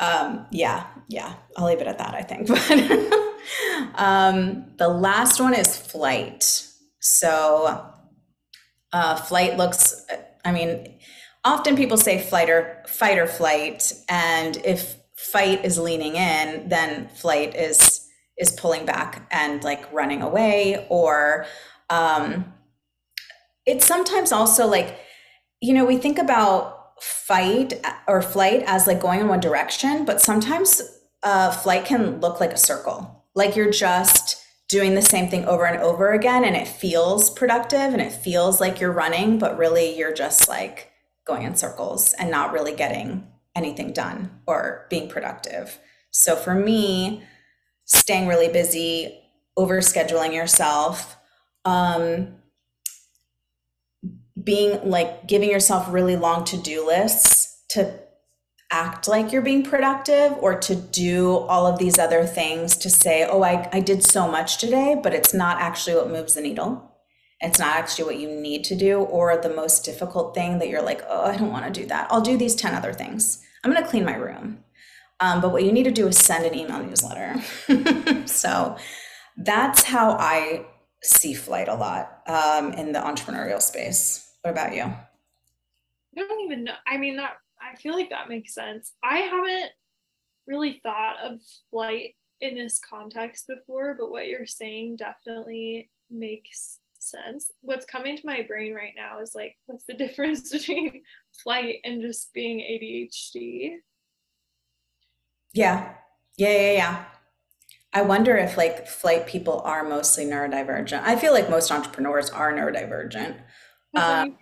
um, yeah, yeah. I'll leave it at that. I think. But um, the last one is flight. So uh, flight looks, I mean, often people say flight or fight or flight, and if fight is leaning in, then flight is is pulling back and like running away, or um, it's sometimes also like, you know, we think about fight or flight as like going in one direction, but sometimes uh, flight can look like a circle, like you're just doing the same thing over and over again and it feels productive and it feels like you're running but really you're just like going in circles and not really getting anything done or being productive. So for me staying really busy over scheduling yourself um, being like giving yourself really long to-do lists to act like you're being productive or to do all of these other things to say, oh, I, I did so much today, but it's not actually what moves the needle. It's not actually what you need to do, or the most difficult thing that you're like, oh, I don't want to do that. I'll do these 10 other things. I'm going to clean my room. Um, but what you need to do is send an email newsletter. so that's how I see flight a lot um, in the entrepreneurial space. What about you? I don't even know. I mean, that I feel like that makes sense. I haven't really thought of flight in this context before, but what you're saying definitely makes sense. What's coming to my brain right now is like, what's the difference between flight and just being ADHD? Yeah. Yeah, yeah, yeah. I wonder if like flight people are mostly neurodivergent. I feel like most entrepreneurs are neurodivergent. Um,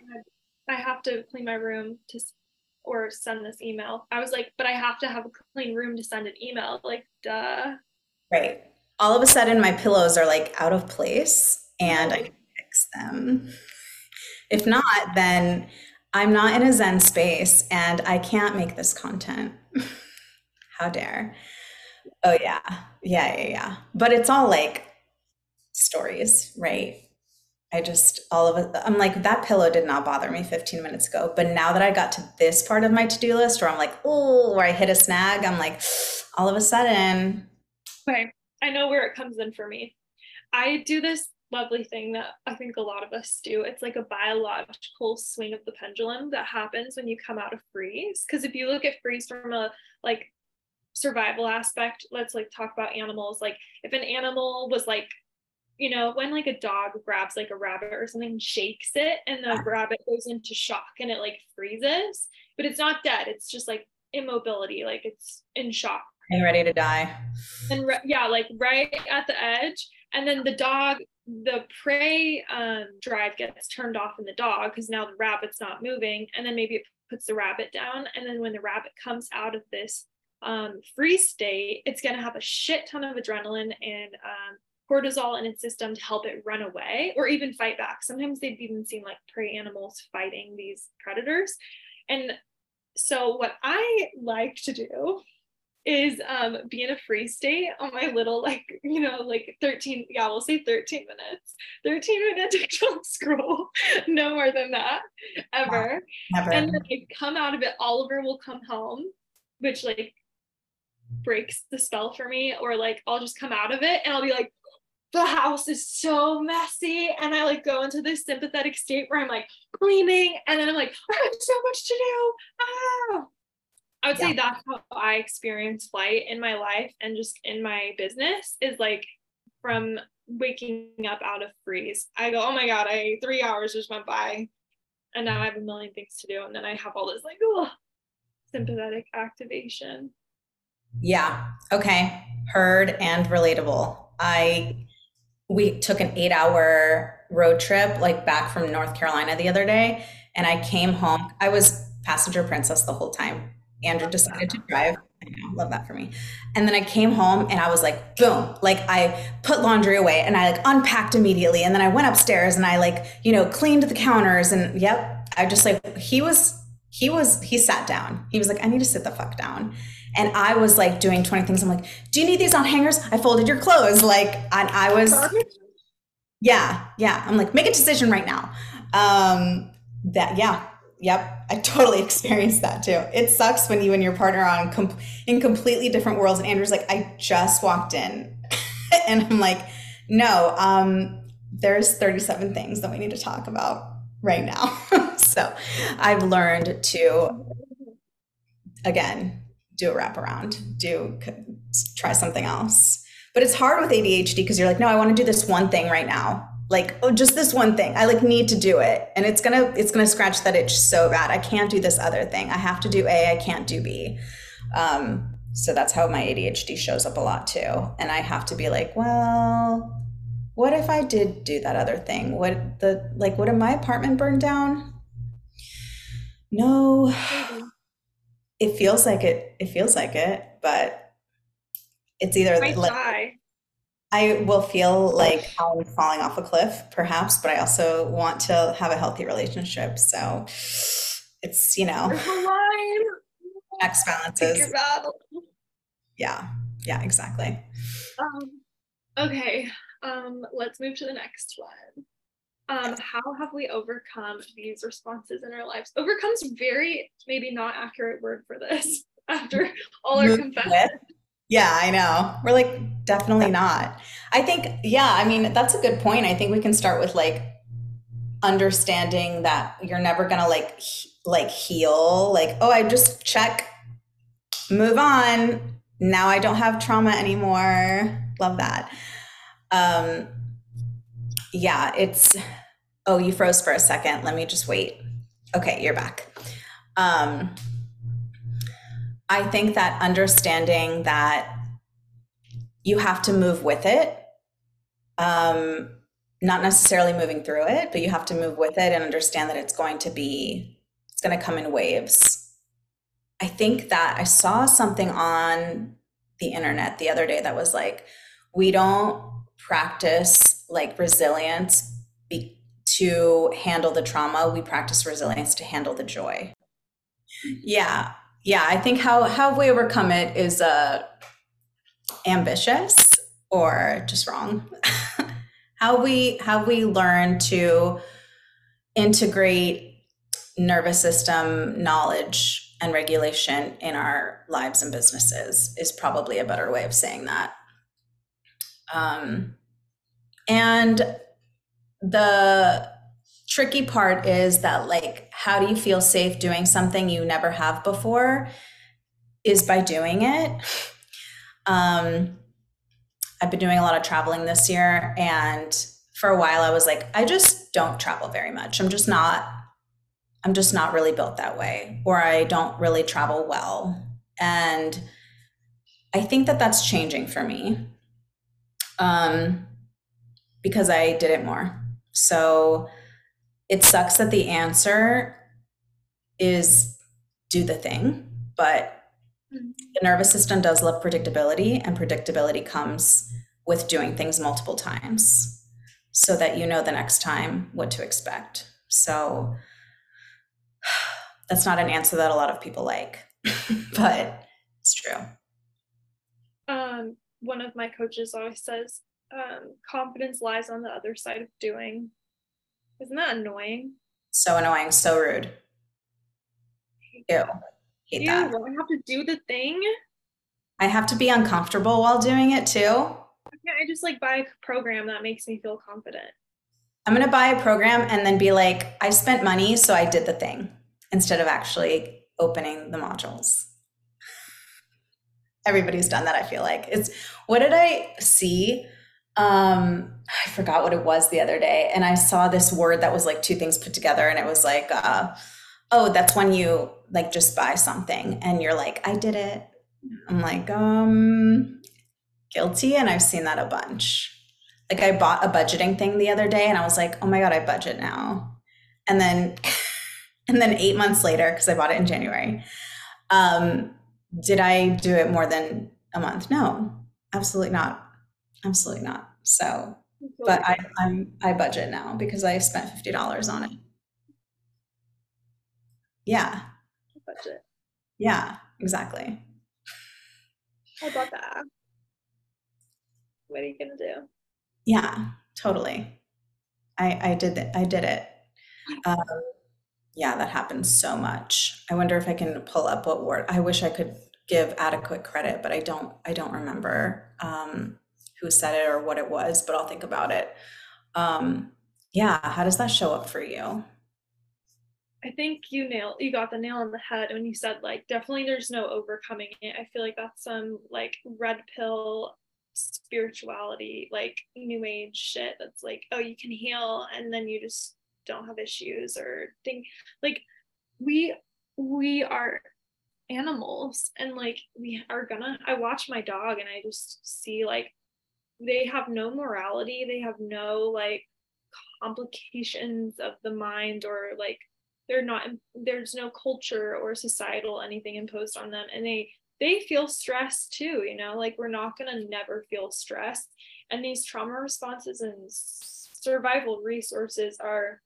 I have to clean my room to or send this email. I was like, but I have to have a clean room to send an email. Like, duh. Right. All of a sudden, my pillows are like out of place and I can fix them. If not, then I'm not in a Zen space and I can't make this content. How dare. Oh, yeah. Yeah, yeah, yeah. But it's all like stories, right? I just all of it. I'm like that pillow did not bother me 15 minutes ago, but now that I got to this part of my to-do list where I'm like, oh, where I hit a snag, I'm like, all of a sudden. Okay, I know where it comes in for me. I do this lovely thing that I think a lot of us do. It's like a biological swing of the pendulum that happens when you come out of freeze. Because if you look at freeze from a like survival aspect, let's like talk about animals. Like if an animal was like you know, when like a dog grabs like a rabbit or something, shakes it, and the rabbit goes into shock and it like freezes, but it's not dead. It's just like immobility, like it's in shock and ready to die. And re- yeah, like right at the edge, and then the dog, the prey um, drive gets turned off in the dog because now the rabbit's not moving, and then maybe it puts the rabbit down, and then when the rabbit comes out of this um, freeze state, it's going to have a shit ton of adrenaline and um, cortisol in its system to help it run away or even fight back. Sometimes they've even seen like prey animals fighting these predators. And so, what I like to do is um, be in a free state on my little, like, you know, like 13, yeah, we'll say 13 minutes, 13 minute TikTok scroll, no more than that ever. Never. And then I come out of it, Oliver will come home, which like breaks the spell for me, or like I'll just come out of it and I'll be like, the house is so messy. And i like go into this sympathetic state where i'm like cleaning and then i'm like i have so much to do. Ah. i would yeah. say that's how i experience flight in my life and just in my business is like from waking up out of freeze. I go oh my god i three hours just went by and now i have a million things to do. And then i have all this like oh sympathetic activation yeah okay heard and relatable i we took an eight hour road trip like back from North Carolina the other day. And I came home. I was passenger princess the whole time. Andrew decided to drive. I love that for me. And then I came home and I was like, boom, like I put laundry away and I like unpacked immediately. And then I went upstairs and I like, you know, cleaned the counters and yep, I just like, he was, he was, he sat down. He was like, I need to sit the fuck down. And I was like doing 20 things. I'm like, do you need these on hangers? I folded your clothes. Like, and I was, yeah, yeah. I'm like, make a decision right now. Um, that, yeah, yep. I totally experienced that too. It sucks when you and your partner are on com- in completely different worlds. And Andrew's like, I just walked in. and I'm like, no, um, there's 37 things that we need to talk about right now. so I've learned to, again, do a wraparound, do try something else. But it's hard with ADHD because you're like, no, I want to do this one thing right now. Like, oh, just this one thing. I like need to do it. And it's gonna, it's gonna scratch that itch so bad. I can't do this other thing. I have to do A, I can't do B. Um, so that's how my ADHD shows up a lot too. And I have to be like, well, what if I did do that other thing? What the like what if my apartment burned down? No it feels like it it feels like it but it's either like, die. I will feel like I'm falling off a cliff, perhaps, but I also want to have a healthy relationship. So it's, you know, X balances. Yeah. Yeah, exactly. Um, okay. Um, let's move to the next one. Um, how have we overcome these responses in our lives? Overcome's very maybe not accurate word for this after all our confessions. Yeah, I know. We're like, definitely not. I think, yeah, I mean, that's a good point. I think we can start with like understanding that you're never gonna like he- like heal, like, oh, I just check, move on. Now I don't have trauma anymore. Love that. Um yeah, it's oh, you froze for a second. Let me just wait. Okay, you're back. Um I think that understanding that you have to move with it, um, not necessarily moving through it, but you have to move with it and understand that it's going to be, it's going to come in waves. I think that I saw something on the internet the other day that was like, we don't practice like resilience be- to handle the trauma, we practice resilience to handle the joy. Yeah, yeah, I think how how we overcome it is uh, ambitious or just wrong. how we how we learn to integrate nervous system knowledge and regulation in our lives and businesses is probably a better way of saying that. Um, and the tricky part is that like how do you feel safe doing something you never have before is by doing it. Um i've been doing a lot of traveling this year and for a while i was like i just don't travel very much. I'm just not i'm just not really built that way or i don't really travel well. And i think that that's changing for me. Um because i did it more so it sucks that the answer is do the thing, but mm-hmm. the nervous system does love predictability, and predictability comes with doing things multiple times so that you know the next time what to expect. So that's not an answer that a lot of people like, but it's true. Um, one of my coaches always says, um, confidence lies on the other side of doing. Isn't that annoying? So annoying, so rude. Ew. Hate Ew, that. I have to do the thing. I have to be uncomfortable while doing it too. Yeah, I just like buy a program that makes me feel confident. I'm gonna buy a program and then be like, I spent money, so I did the thing instead of actually opening the modules. Everybody's done that, I feel like. It's what did I see? Um i forgot what it was the other day and i saw this word that was like two things put together and it was like uh oh that's when you like just buy something and you're like i did it i'm like um guilty and i've seen that a bunch. Like i bought a budgeting thing the other day and i was like oh my god i budget now. And then and then eight months later because i bought it in january um did i do it more than a month? No absolutely not. Absolutely not so, but I, I'm I budget now because I spent fifty dollars on it. Yeah. Budget. Yeah, exactly. How about that? What are you gonna do? Yeah, totally. I I did it. I did it. Um, yeah, that happens so much. I wonder if I can pull up what word. I wish I could give adequate credit, but I don't. I don't remember. Um, who said it or what it was, but I'll think about it. Um, yeah, how does that show up for you? I think you nailed you got the nail on the head when you said like definitely there's no overcoming it. I feel like that's some like red pill spirituality, like new age shit that's like, oh, you can heal and then you just don't have issues or think like we we are animals and like we are gonna I watch my dog and I just see like they have no morality they have no like complications of the mind or like they're not there's no culture or societal anything imposed on them. And they they feel stressed too you know like we're not going to never feel stressed. And these trauma responses and survival resources are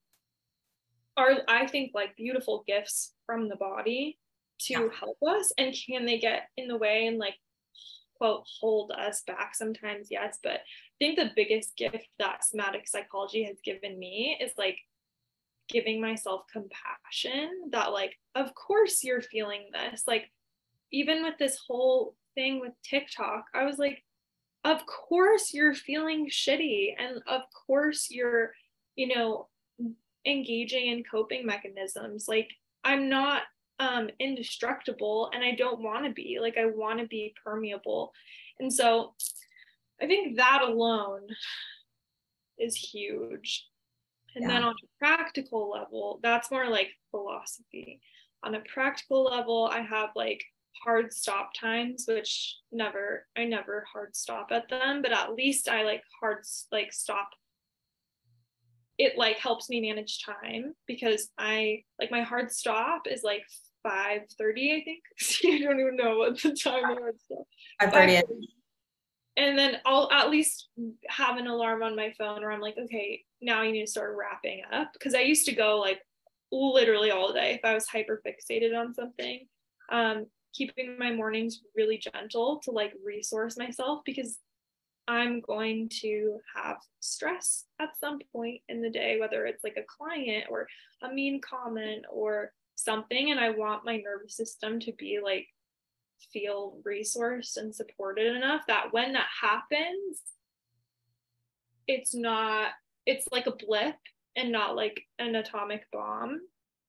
are I think like beautiful gifts from the body to yeah. help us. And can they get in the way and like quote hold us back sometimes yes but i think the biggest gift that somatic psychology has given me is like giving myself compassion that like of course you're feeling this. Like even with this whole thing with TikTok I was like of course you're feeling shitty and of course you're you know engaging in coping mechanisms. Like I'm not um indestructible and I don't want to be like I want to be permeable and so I think that alone is huge and yeah. then on a practical level, that's more like philosophy. On a practical level, I have like hard stop times, which never, I never hard stop at them, but at least I like hard, like stop. It like helps me manage time because I like my hard stop is like 5:30, I think. I don't even know what the time hard stop. 5:30 and then I'll at least have an alarm on my phone where I'm like, okay, now you need to start wrapping up. Because I used to go like literally all day if I was hyper fixated on something. Um, keeping my mornings really gentle to like resource myself because I'm going to have stress at some point in the day, whether it's like a client or a mean comment or something. And I want my nervous system to be like feel resourced and supported enough that when that happens, it's not, it's like a blip and not like an atomic bomb.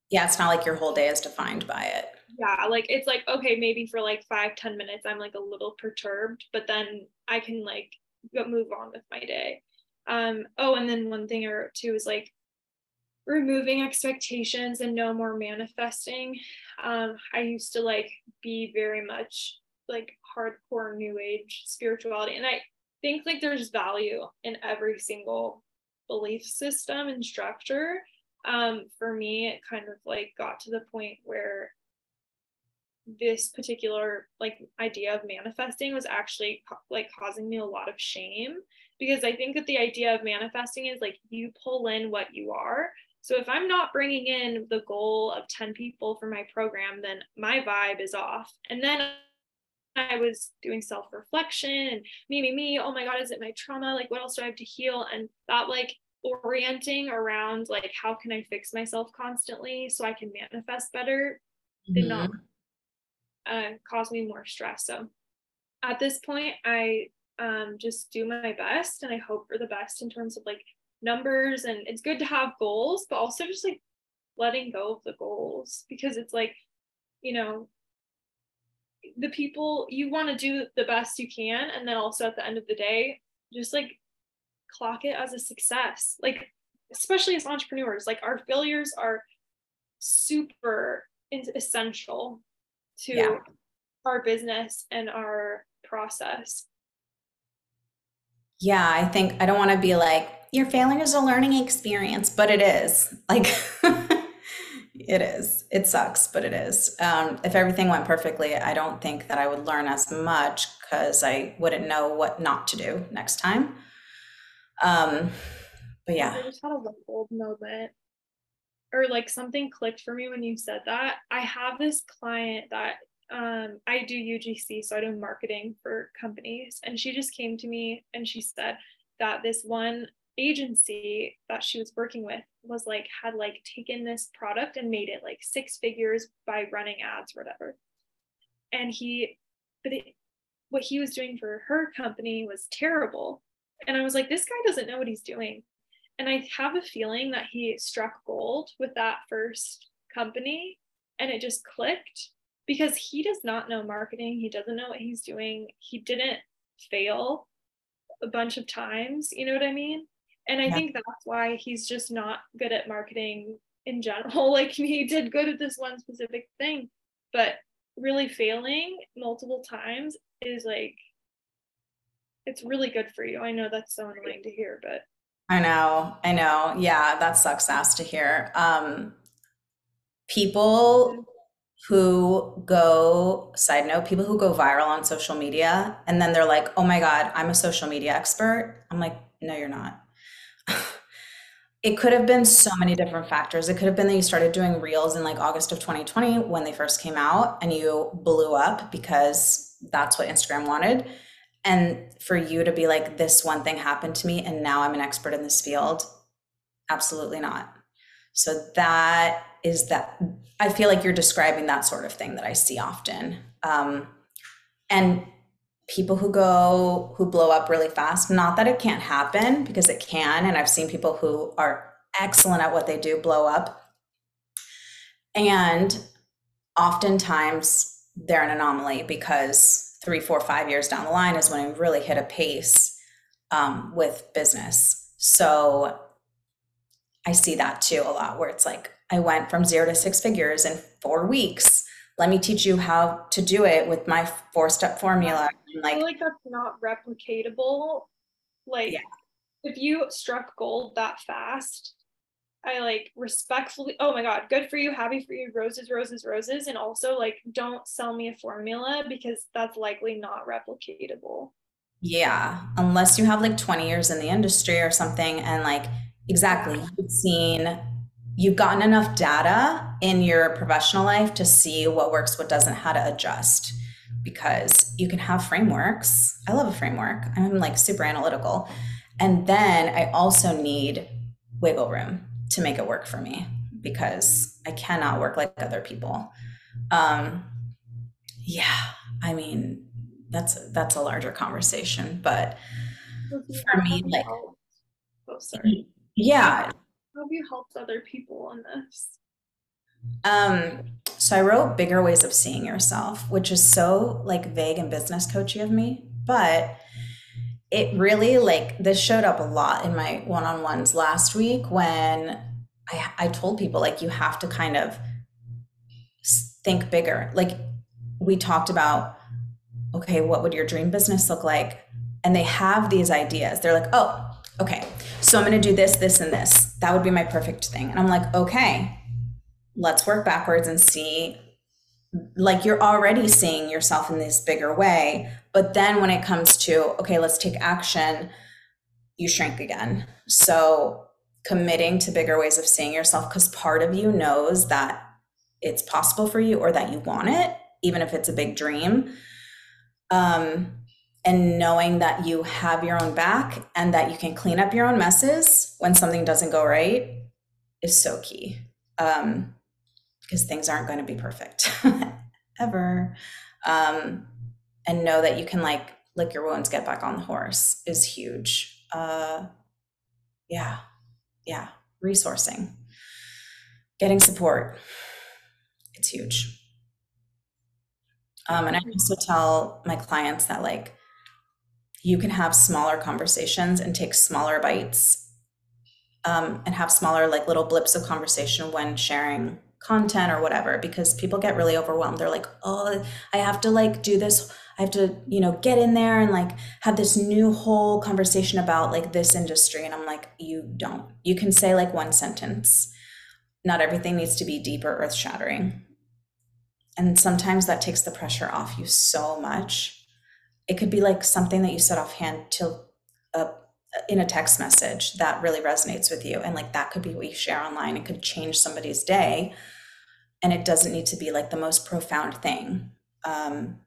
Yeah, it's not like your whole day is defined by it. Yeah, like it's like, okay, maybe for like five ten minutes, I'm like a little perturbed, but then I can like move on with my day. Um, oh, and then one thing or two is like removing expectations and no more manifesting. Um, I used to like be very much like hardcore new age spirituality. And I think like there's value in every single belief system and structure. Um, for me, it kind of like got to the point where this particular like idea of manifesting was actually like causing me a lot of shame because I think that the idea of manifesting is like you pull in what you are so if I'm not bringing in the goal of 10 people for my program, then my vibe is off. And then I was doing self reflection and me, me, me. Oh my God, is it my trauma? Like, what else do I have to heal? And that, like, orienting around, like, how can I fix myself constantly so I can manifest better mm-hmm. did not mm-hmm. uh, cause me more stress. So at this point, I um, just do my best and I hope for the best in terms of like numbers and it's good to have goals but also just like letting go of the goals because it's like you know the people you want to do the best you can and then also at the end of the day just like clock it as a success like especially as entrepreneurs like our failures are super essential to yeah. our business and our process yeah i think i don't want to be like your failure is a learning experience, but it is. Like, it is. It sucks, but it is. Um, if everything went perfectly, I don't think that I would learn as much because I wouldn't know what not to do next time. Um, but yeah. I just had a light bulb moment or like something clicked for me when you said that. I have this client that um, I do UGC, so I do marketing for companies. And she just came to me and she said that this one agency that she was working with was like had like taken this product and made it like six figures by running ads or whatever. And he but it, what he was doing for her company was terrible. And i was like this guy doesn't know what he's doing. And i have a feeling that he struck gold with that first company and it just clicked because he does not know marketing. He doesn't know what he's doing. He didn't fail a bunch of times. You know what i mean and I yeah. think that's why he's just not good at marketing in general. Like he did good at this one specific thing, but really failing multiple times is like it's really good for you. I know that's so annoying to hear, but I know, I know. Yeah, that sucks ass to hear. Um people who go, side note, people who go viral on social media and then they're like, oh my God, I'm a social media expert. I'm like, no, you're not. it could have been so many different factors. It could have been that you started doing reels in like August of 2020 when they first came out and you blew up because that's what Instagram wanted. And for you to be like, this one thing happened to me and now I'm an expert in this field, absolutely not. So that is that I feel like you're describing that sort of thing that I see often. Um, and people who go who blow up really fast, not that it can't happen because it can. And I've seen people who are excellent at what they do blow up. And oftentimes they're an anomaly because three, four, five years down the line is when I really hit a pace um, with business. So I see that too a lot where it's like, I went from zero to six figures in four weeks. Let me teach you how to do it with my four step formula. Like, I feel like that's not replicatable. Like, yeah. if you struck gold that fast, I like respectfully, oh my God, good for you, happy for you, roses, roses, roses. And also, like, don't sell me a formula because that's likely not replicatable. Yeah, unless you have like 20 years in the industry or something and like Exactly. You've seen, you've gotten enough data in your professional life to see what works, what doesn't, how to adjust. Because you can have frameworks. I love a framework. I'm like super analytical. And then I also need wiggle room to make it work for me because I cannot work like other people. Um, yeah, I mean, that's that's a larger conversation, but for me, like, oh, sorry yeah how have you helped other people in this um so i wrote bigger ways of seeing yourself which is so like vague and business coachy of me but it really like this showed up a lot in my one-on-ones last week when i i told people like you have to kind of think bigger like we talked about okay what would your dream business look like and they have these ideas they're like oh okay, so I'm going to do this, this, and this. That would be my perfect thing. And I'm like, okay, let's work backwards and see. Like you're already seeing yourself in this bigger way. But then when it comes to, okay, let's take action, you shrink again. So committing to bigger ways of seeing yourself, because part of you knows that it's possible for you or that you want it, even if it's a big dream. Um, and knowing that you have your own back and that you can clean up your own messes when something doesn't go right is so key um, because things aren't going to be perfect ever. Um, and know that you can like lick your wounds get back on the horse is huge. Uh, yeah yeah resourcing getting support it's huge. Um, and i also tell my clients that like you can have smaller conversations and take smaller bites um, and have smaller like little blips of conversation when sharing content or whatever because people get really overwhelmed. They're like oh i have to like do this i have to you know get in there and like have this new whole conversation about like this industry. And i'm like you don't. You can say like one sentence. Not everything needs to be deep or earth shattering and sometimes that takes the pressure off you so much. It could be like something that you said offhand to a, in a text message that really resonates with you and like that could be what you share online. It could change somebody's day and it doesn't need to be like the most profound thing um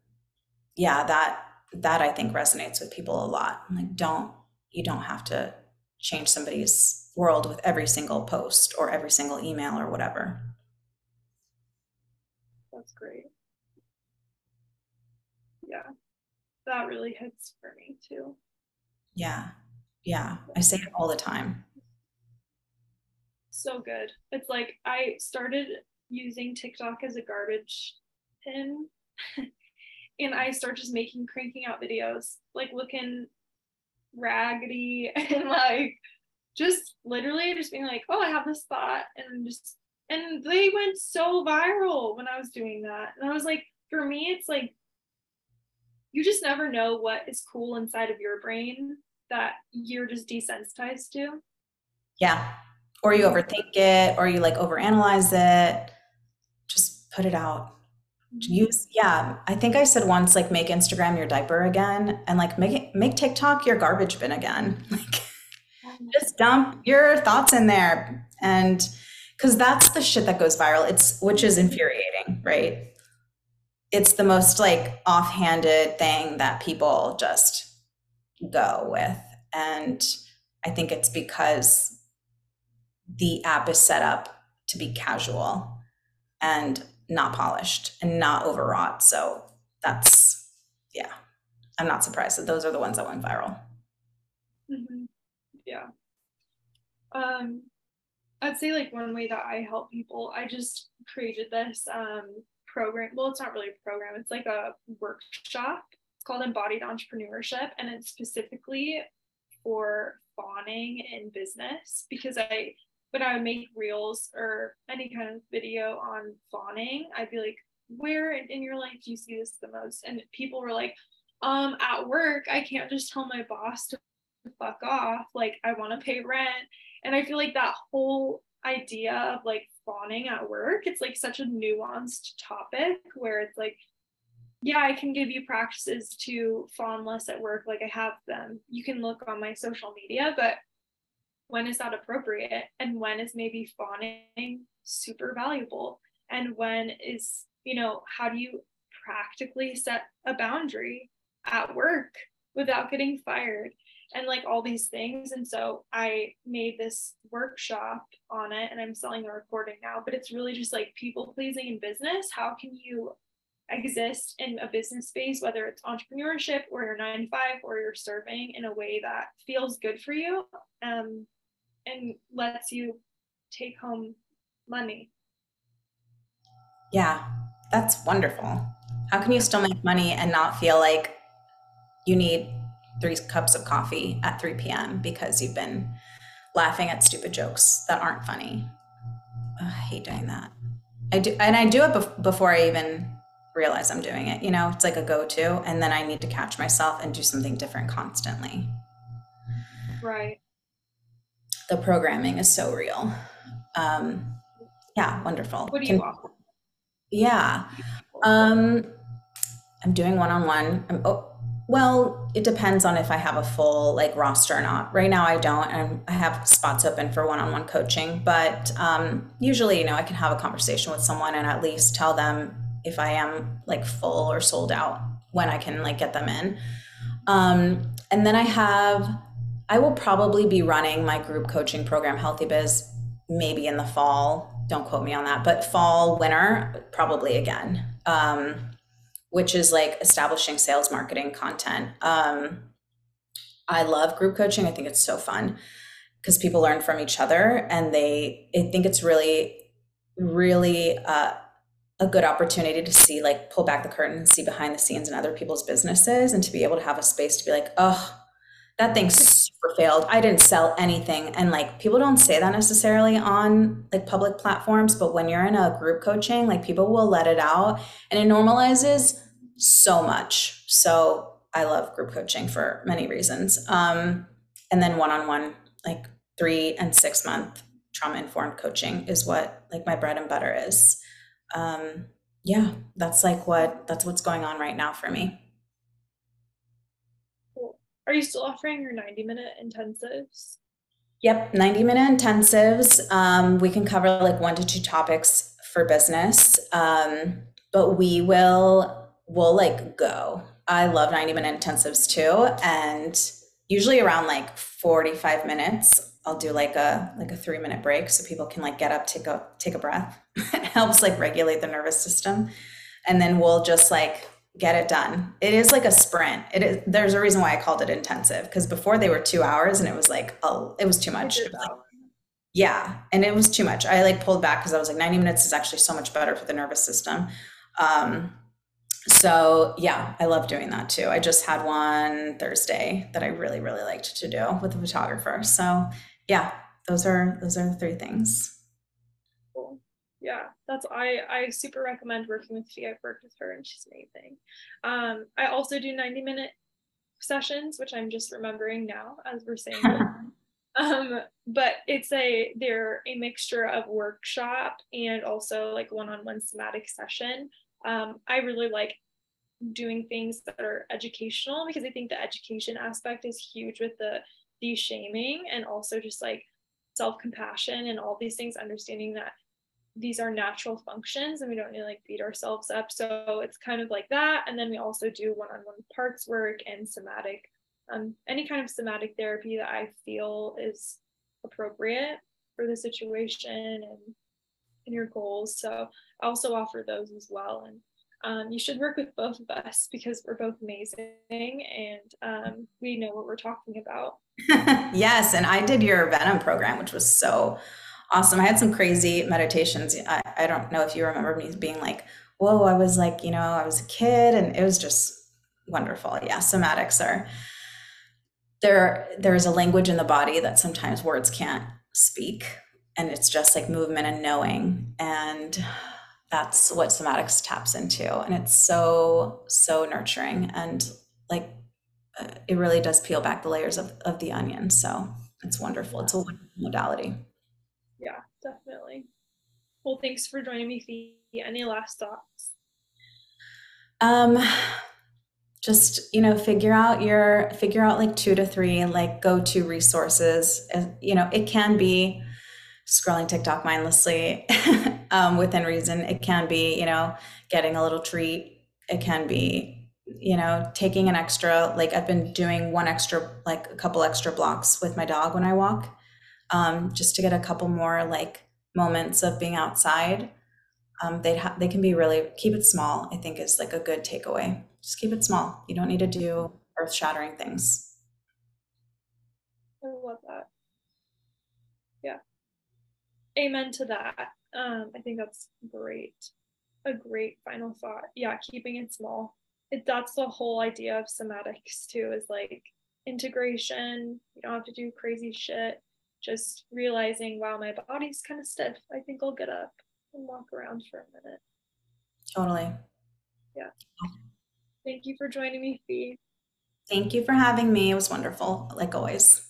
yeah that that i think resonates with people a lot like don't you don't have to change somebody's world with every single post or every single email or whatever that's great yeah that really hits for me too. Yeah. Yeah. I say it all the time. So good. It's like I started using TikTok as a garbage pin and I start just making cranking out videos, like looking raggedy and like just literally just being like, oh, I have this thought and just and they went so viral when I was doing that. And I was like, for me, it's like you just never know what is cool inside of your brain that you're just desensitized to. Yeah. Or you overthink it or you like overanalyze it. Put it out. Mm-hmm. use yeah i think i said once like make instagram your diaper again and like make it make tiktok your garbage bin again. Like mm-hmm. just dump your thoughts in there. And because that's the shit that goes viral. It's which is mm-hmm. infuriating right? It's the most like offhanded thing that people just go with. And i think it's because the app is set up to be casual. And not polished and not overwrought so that's yeah i'm not surprised that those are the ones that went viral mm-hmm. yeah um i'd say like one way that i help people i just created this um program. Well, it's not really a program, it's like a workshop. It's called Embodied Entrepreneurship, and it's specifically for fawning in business because I, when I would make reels or any kind of video on fawning, I'd be like, where in your life do you see this the most? And people were like, um, at work, I can't just tell my boss to fuck off. Like, I want to pay rent. And I feel like that whole idea of like fawning at work it's like such a nuanced topic where it's like yeah i can give you practices to fawn less at work like i have them you can look on my social media but when is that appropriate and when is maybe fawning super valuable and when is you know how do you practically set a boundary at work without getting fired and like all these things. And so I made this workshop on it and I'm selling the recording now, but it's really just like people pleasing in business. How can you exist in a business space, whether it's entrepreneurship or you're nine to five or you're serving in a way that feels good for you um, and lets you take home money? Yeah, that's wonderful. How can you still make money and not feel like you need three cups of coffee at 3 p.m. because you've been laughing at stupid jokes that aren't funny. I hate doing that. I do, and I do it bef- before I even realize I'm doing it. You know, it's like a go-to, and then I need to catch myself and do something different constantly. Right. The programming is so real. Um, yeah, wonderful. What do you Can, offer? Yeah, um, I'm doing one-on-one. Oh, well, it depends on if I have a full like roster or not. Right now, I don't, and I have spots open for one-on-one coaching. But um, usually, you know, I can have a conversation with someone and at least tell them if I am like full or sold out when I can like get them in. Um, and then I have, I will probably be running my group coaching program, Healthy Biz, maybe in the fall. Don't quote me on that, but fall, winter, probably again. Um, which is like establishing sales marketing content. Um, I love group coaching. I think it's so fun because people learn from each other and they, I think it's really, really uh, a good opportunity to see, like, pull back the curtain and see behind the scenes in other people's businesses and to be able to have a space to be like, oh, that thing super failed. I didn't sell anything. And like people don't say that necessarily on like public platforms, but when you're in a group coaching, like people will let it out and it normalizes so much. So I love group coaching for many reasons. Um, and then one on one, like three and six month trauma informed coaching is what like my bread and butter is. Um, yeah, that's like what that's what's going on right now for me. Are you still offering your 90 minute intensives? Yep, 90 minute intensives. Um, we can cover like one to two topics for business, um, but we will we'll like go. I love 90 minute intensives too. And usually around like 45 minutes, I'll do like a like a three minute break so people can like get up, take a take a breath. it helps like regulate the nervous system. And then we'll just like get it done. It is like a sprint. It is there's a reason why I called it intensive because before they were two hours and it was like oh it was too much. Like, yeah, and it was too much. I like pulled back because I was like 90 minutes is actually so much better for the nervous system. Um, so yeah, I love doing that too. I just had one Thursday that I really, really liked to do with a photographer. So yeah, those are those are the three things. Cool. Yeah, that's I I super recommend working with Fi. I've worked with her and she's amazing. Um, I also do 90 minute sessions, which I'm just remembering now as we're saying. um, but it's a they're a mixture of workshop and also like one-on-one somatic session Um, I really like doing things that are educational because I think the education aspect is huge with the de-shaming and also just like self-compassion and all these things, understanding that these are natural functions and we don't need to like beat ourselves up. So it's kind of like that. And then we also do one-on-one parts work and somatic, um, any kind of somatic therapy that I feel is appropriate for the situation and, and your goals. So I also offer those as well. And um, you should work with both of us because we're both amazing and um, we know what we're talking about. yes. And I did your Venom program, which was so awesome. I had some crazy meditations. I, I don't know if you remember me being like, whoa, I was like, you know, I was a kid and it was just wonderful. Yeah. Somatics are there there's a language in the body that sometimes words can't speak and it's just like movement and knowing and that's what somatics taps into and it's so so nurturing and like uh, it really does peel back the layers of, of the onion so it's wonderful it's a wonderful modality yeah definitely. Well thanks for joining me Fi. any last thoughts? Um just you know figure out your figure out like two to three like go-to resources. You know it can be scrolling tiktok mindlessly um, within reason. It can be you know getting a little treat. It can be you know taking an extra like i've been doing one extra like a couple extra blocks with my dog when i walk um, just to get a couple more like moments of being outside um, they ha- they can be really keep it small i think is like a good takeaway just keep it small. You don't need to do earth shattering things. I love that. Yeah. Amen to that. Um, I think that's great. A great final thought. Yeah, keeping it small. It, that's the whole idea of somatics too, is like integration. You don't have to do crazy shit. Just realizing, wow, my body's kind of stiff. I think I'll get up and walk around for a minute. Totally. Yeah. Thank you for joining me, Fi. Thank you for having me. It was wonderful, like always.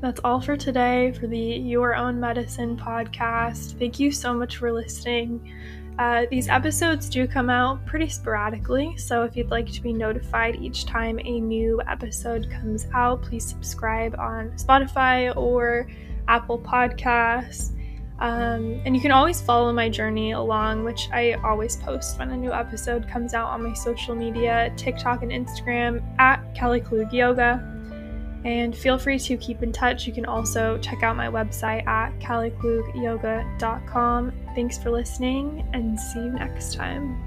That's all for today for the Your Own Medicine podcast. Thank you so much for listening. Uh, these episodes do come out pretty sporadically, so if you'd like to be notified each time a new episode comes out, please subscribe on Spotify or Apple Podcasts. Um, and you can always follow my journey along, which I always post when a new episode comes out on my social media TikTok and Instagram at Kallie Klug Yoga. And feel free to keep in touch. You can also check out my website at kallieklugyoga.com. Thanks for listening and see you next time.